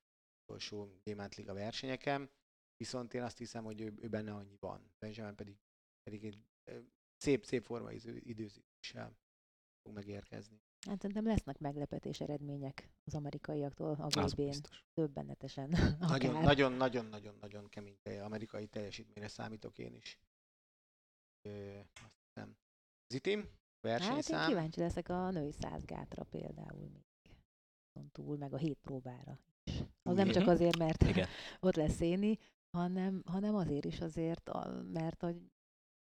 utolsó Gyémánt Liga versenyeken, viszont én azt hiszem, hogy ő, ő benne annyi van. Benjamin pedig, pedig egy szép, szép forma időzítéssel fog megérkezni. Hát szerintem lesznek meglepetés eredmények az amerikaiaktól a VB-n. Többenetesen. Nagyon, nagyon, nagyon, nagyon, nagyon kemény amerikai teljesítményre számítok én is. Ö, azt hiszem. Zitim? Versenyszám. Hát én kíváncsi leszek a női százgátra például még túl, meg a hét próbára is. Az nem csak azért, mert Igen. ott lesz Széni, hanem, hanem azért is azért, mert a,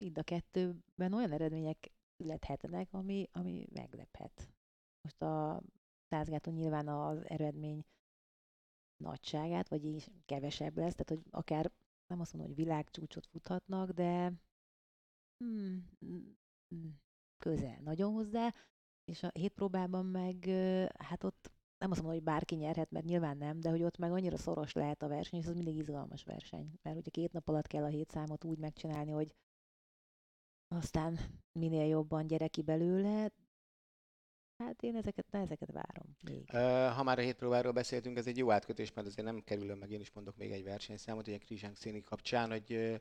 mind a kettőben olyan eredmények születhetnek, ami, ami meglephet. Most a százgáton nyilván az eredmény nagyságát, vagy így kevesebb lesz, tehát hogy akár nem azt mondom, hogy világcsúcsot futhatnak, de hmm, hmm közel nagyon hozzá, és a hét próbában meg, hát ott nem azt mondom, hogy bárki nyerhet, mert nyilván nem, de hogy ott meg annyira szoros lehet a verseny, és az mindig izgalmas verseny. Mert ugye két nap alatt kell a hét számot úgy megcsinálni, hogy aztán minél jobban gyere ki belőle, Hát én ezeket, na, ezeket várom még. Ha már a hét próbáról beszéltünk, ez egy jó átkötés, mert azért nem kerülöm meg, én is mondok még egy versenyszámot, ugye Krizsánk Széni kapcsán, hogy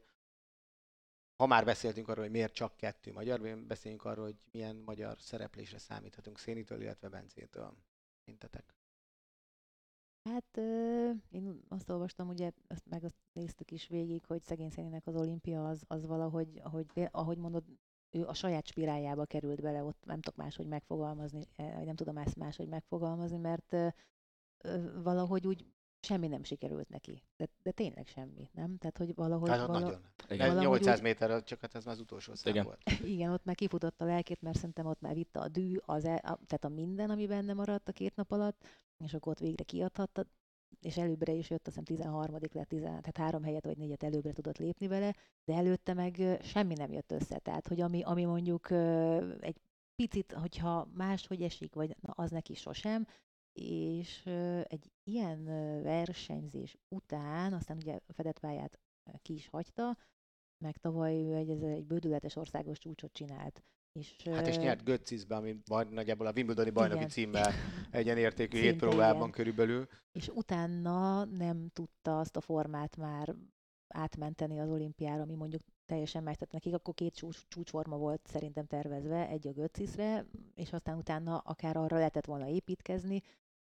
ha már beszéltünk arról, hogy miért csak kettő magyar, beszéljünk arról, hogy milyen magyar szereplésre számíthatunk Szénitől, illetve Bencétől. Mintetek. Hát én azt olvastam, ugye, azt meg azt néztük is végig, hogy szegény Széninek az olimpia az, az valahogy, ahogy, ahogy mondod, ő a saját spirájába került bele, ott nem tudok máshogy megfogalmazni, vagy nem tudom ezt máshogy megfogalmazni, mert valahogy úgy semmi nem sikerült neki. De, de tényleg semmi, nem? Tehát, hogy valahogy... Hát, vala, nagyon. Igen. Valahogy 800 úgy, méter, csak hát ez már az utolsó szám Igen. volt. Igen, ott már kifutott a lelkét, mert szerintem ott már vitte a dű, az el, a, tehát a minden, ami benne maradt a két nap alatt, és akkor ott végre kiadhatta, és előbbre is jött, azt hiszem 13 lett, 10, tehát három helyet vagy négyet előbbre tudott lépni vele, de előtte meg semmi nem jött össze. Tehát, hogy ami, ami mondjuk egy picit, hogyha máshogy esik, vagy na, az neki sosem, és egy ilyen versenyzés után, aztán ugye a fedett pályát ki is hagyta, meg tavaly ő egy, egy bődületes országos csúcsot csinált. És, hát és nyert Götzisbe, ami majd nagyjából a Wimbledoni bajnoki igen. címmel egyenértékű hét próbában körülbelül. És utána nem tudta azt a formát már átmenteni az olimpiára, ami mondjuk teljesen megtett nekik, akkor két csúcs, csúcsforma volt szerintem tervezve, egy a Götzisre, és aztán utána akár arra lehetett volna építkezni,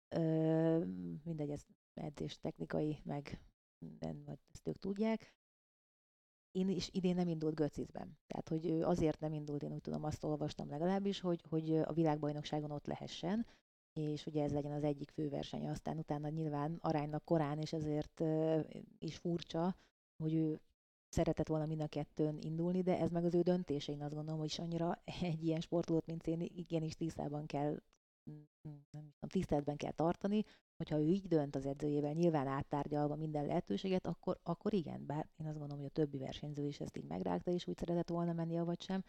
Ö, mindegy, ez edzés technikai, meg minden, vagy ezt ők tudják. Én is idén nem indult Göcizben. Tehát, hogy azért nem indult, én úgy tudom, azt olvastam legalábbis, hogy, hogy a világbajnokságon ott lehessen, és ugye ez legyen az egyik főverseny, aztán utána nyilván aránynak korán, és ezért is furcsa, hogy ő szeretett volna mind a kettőn indulni, de ez meg az ő döntése, én azt gondolom, hogy is annyira egy ilyen sportolót, mint én, igenis tisztában kell nem tudom, tiszteletben kell tartani, hogyha ő így dönt az edzőjével, nyilván áttárgyalva minden lehetőséget, akkor, akkor igen, bár én azt gondolom, hogy a többi versenyző is ezt így megrágta, és úgy szeretett volna menni, vagy sem.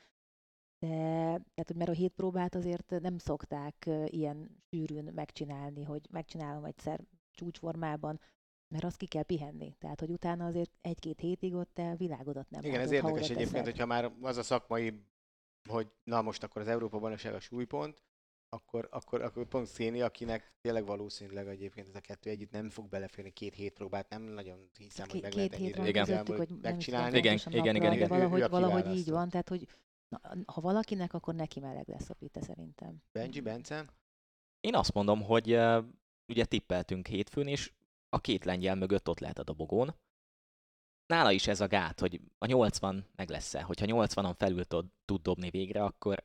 De, tehát, hogy mert a hét próbát azért nem szokták ilyen sűrűn megcsinálni, hogy megcsinálom egyszer csúcsformában, mert azt ki kell pihenni. Tehát, hogy utána azért egy-két hétig ott te világodat nem Igen, látod, ez érdekes egyébként, hogyha már az a szakmai, hogy na most akkor az Európa bajnokság a súlypont, akkor, akkor, akkor pont Széni, akinek tényleg valószínűleg egyébként ez a kettő együtt nem fog beleférni két hét próbát, nem nagyon hiszem, hogy meg két lehet hét ennyire közöttük, hogy megcsinálni. Igen, igen, igen, igen, igen. valahogy, Ő- ő a valahogy így van, tehát hogy na, ha valakinek, akkor neki meleg lesz a pite szerintem. Benji, Bence? Én azt mondom, hogy uh, ugye tippeltünk hétfőn, és a két lengyel mögött ott lehet a dobogón. Nála is ez a gát, hogy a 80 meg lesz-e. Hogyha 80-on felül tud, tud dobni végre, akkor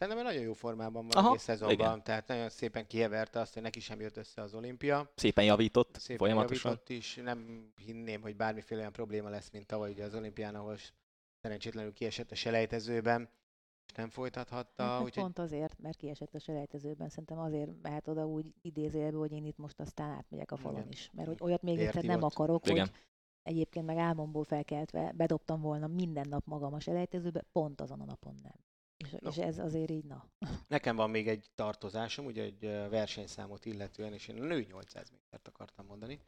Szerintem nagyon jó formában van Aha, egész szezonban, igen. tehát nagyon szépen kiheverte azt, hogy neki sem jött össze az olimpia. szépen javított Szépen folyamatosan. javított is, nem hinném, hogy bármiféle olyan probléma lesz, mint tavaly ugye az olimpián, ahol szerencsétlenül kiesett a selejtezőben, és nem folytathatta, Hát, úgyhogy Pont azért, mert kiesett a selejtezőben, szerintem azért mehet oda úgy idézőjelbe, hogy én itt most aztán átmegyek a falon Igen. is. Mert hogy olyat még egyszer nem ott. akarok, Igen. hogy egyébként meg álmomból felkeltve bedobtam volna minden nap magam a selejtezőbe, pont azon a napon nem. És, No. és ez azért így, na. nekem van még egy tartozásom, ugye egy versenyszámot illetően, és én a nő 800 métert akartam mondani,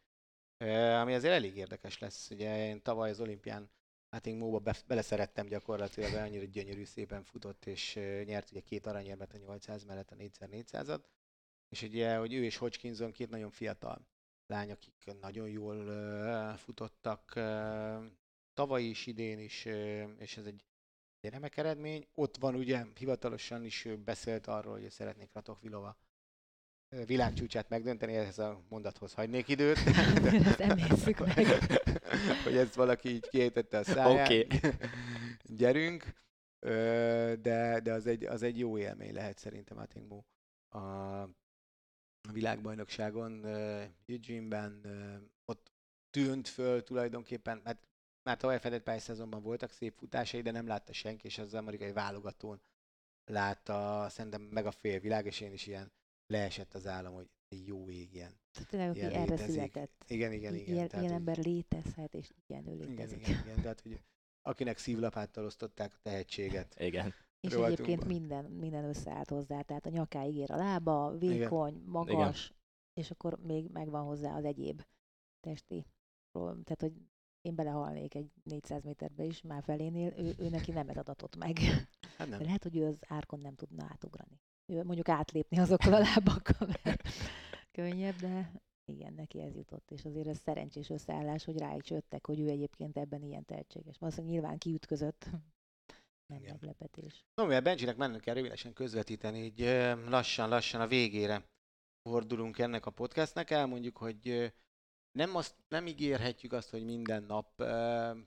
ami azért elég érdekes lesz. Ugye én tavaly az olimpián Hát én Móba be, beleszerettem gyakorlatilag, mert annyira gyönyörű, szépen futott, és nyert ugye két aranyérmet a 800 mellett a 4x400-at. És ugye, hogy ő és Hodgkinson két nagyon fiatal lány, akik nagyon jól futottak tavaly is, idén is, és ez egy, egy remek eredmény. Ott van ugye, hivatalosan is beszélt arról, hogy szeretnék Ratok Vilova világcsúcsát megdönteni, ehhez a mondathoz hagynék időt. Ezt emészszük meg. hogy ezt valaki így kiejtette a száján. Oké. Gyerünk. De, de az, egy, az egy jó élmény lehet szerintem Atingbo a világbajnokságon Eugene-ben ott tűnt föl tulajdonképpen, mert már tavaly fedett pályaszezonban voltak szép futásai, de nem látta senki, és az amerikai válogatón látta szerintem meg a fél világ, és én is ilyen leesett az állam, hogy jó ég ilyen. Tényleg, aki ilyen erre létezik. született. Igen, igen, igen. Ilyen, tehát, ilyen ember létezhet, és ilyen ő igen, létezik. igen, igen, tehát hogy akinek szívlapáttal osztották a tehetséget. Igen. És Rohadtunkban. egyébként minden, minden összeállt hozzá, tehát a nyakáig ér a lába, vékony, magas, és akkor még megvan hozzá az egyéb testi. Tehát, hogy én belehalnék egy 400 méterbe is, már felénél, ő, ő neki nem ez adatott meg. Hát nem. De lehet, hogy ő az árkon nem tudna átugrani. Ő mondjuk átlépni azokkal a lábakkal, mert könnyebb, de igen, neki ez jutott, és azért ez szerencsés összeállás, hogy rá is jöttek, hogy ő egyébként ebben ilyen tehetséges. Valószínűleg nyilván kiütközött. Nem Igen. meglepetés. No, mivel Benjinek mennünk kell rövidesen közvetíteni, így lassan-lassan a végére fordulunk ennek a podcastnek. Elmondjuk, hogy nem, azt, nem ígérhetjük azt, hogy minden nap, ö,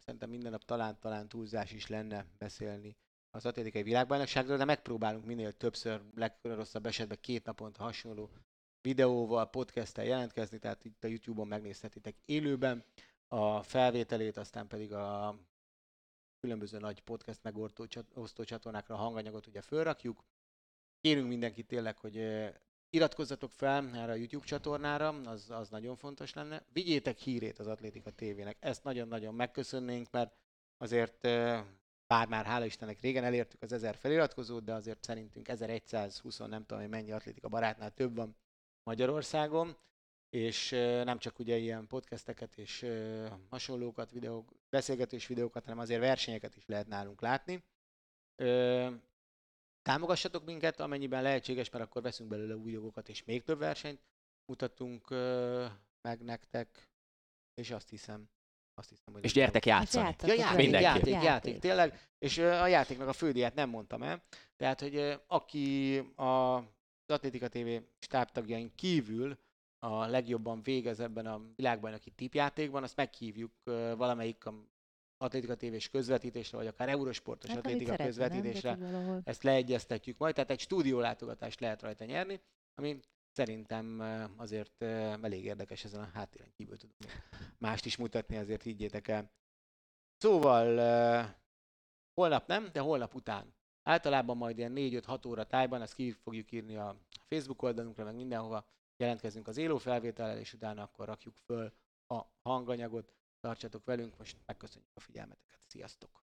szerintem minden nap talán-talán túlzás is lenne beszélni az atlétikai világbajnokságról, de megpróbálunk minél többször, legrosszabb esetben két naponta hasonló videóval, podcasttel jelentkezni, tehát itt a YouTube-on megnézhetitek élőben a felvételét, aztán pedig a különböző nagy podcast megosztó csat- osztó csatornákra a hanganyagot ugye fölrakjuk. Kérünk mindenkit tényleg, hogy iratkozzatok fel erre a YouTube csatornára, az, az nagyon fontos lenne. Vigyétek hírét az Atlétika TV-nek, ezt nagyon-nagyon megköszönnénk, mert azért bár már hála Istennek régen elértük az 1000 feliratkozót, de azért szerintünk 1120, nem tudom, hogy mennyi atlétika barátnál több van Magyarországon, és nem csak ugye ilyen podcasteket és hasonlókat, videók, beszélgetés videókat, hanem azért versenyeket is lehet nálunk látni. Támogassatok minket, amennyiben lehetséges, mert akkor veszünk belőle új jogokat, és még több versenyt mutatunk meg nektek, és azt hiszem, azt hiszem, hogy És gyertek játszani. játszatok Ja, játék, Mindenképp. játék, játék, tényleg. És a játéknak a fődíját nem mondtam el. Tehát, hogy aki a az Atlétika TV stábtagjain kívül a legjobban végez ebben a világbajnoki tipjátékban, azt meghívjuk valamelyik a Atlétika TV-s közvetítésre, vagy akár Eurosportos Hát, Atlétika szeretne, nem? Közvetítésre. valahol- Ezt leegyeztetjük majd, tehát egy stúdiólátogatást lehet rajta nyerni, ami szerintem azért elég érdekes ezen a háttéren kívül tudunk mást is mutatni, azért higgyétek el. Szóval holnap nem, de holnap után Általában majd ilyen 4-5-6 óra tájban, ezt ki fogjuk írni a Facebook oldalunkra, meg mindenhova, jelentkezünk az élő felvétellel, és utána akkor rakjuk föl a hanganyagot. Tartsatok velünk, most megköszönjük a figyelmeteket. Sziasztok!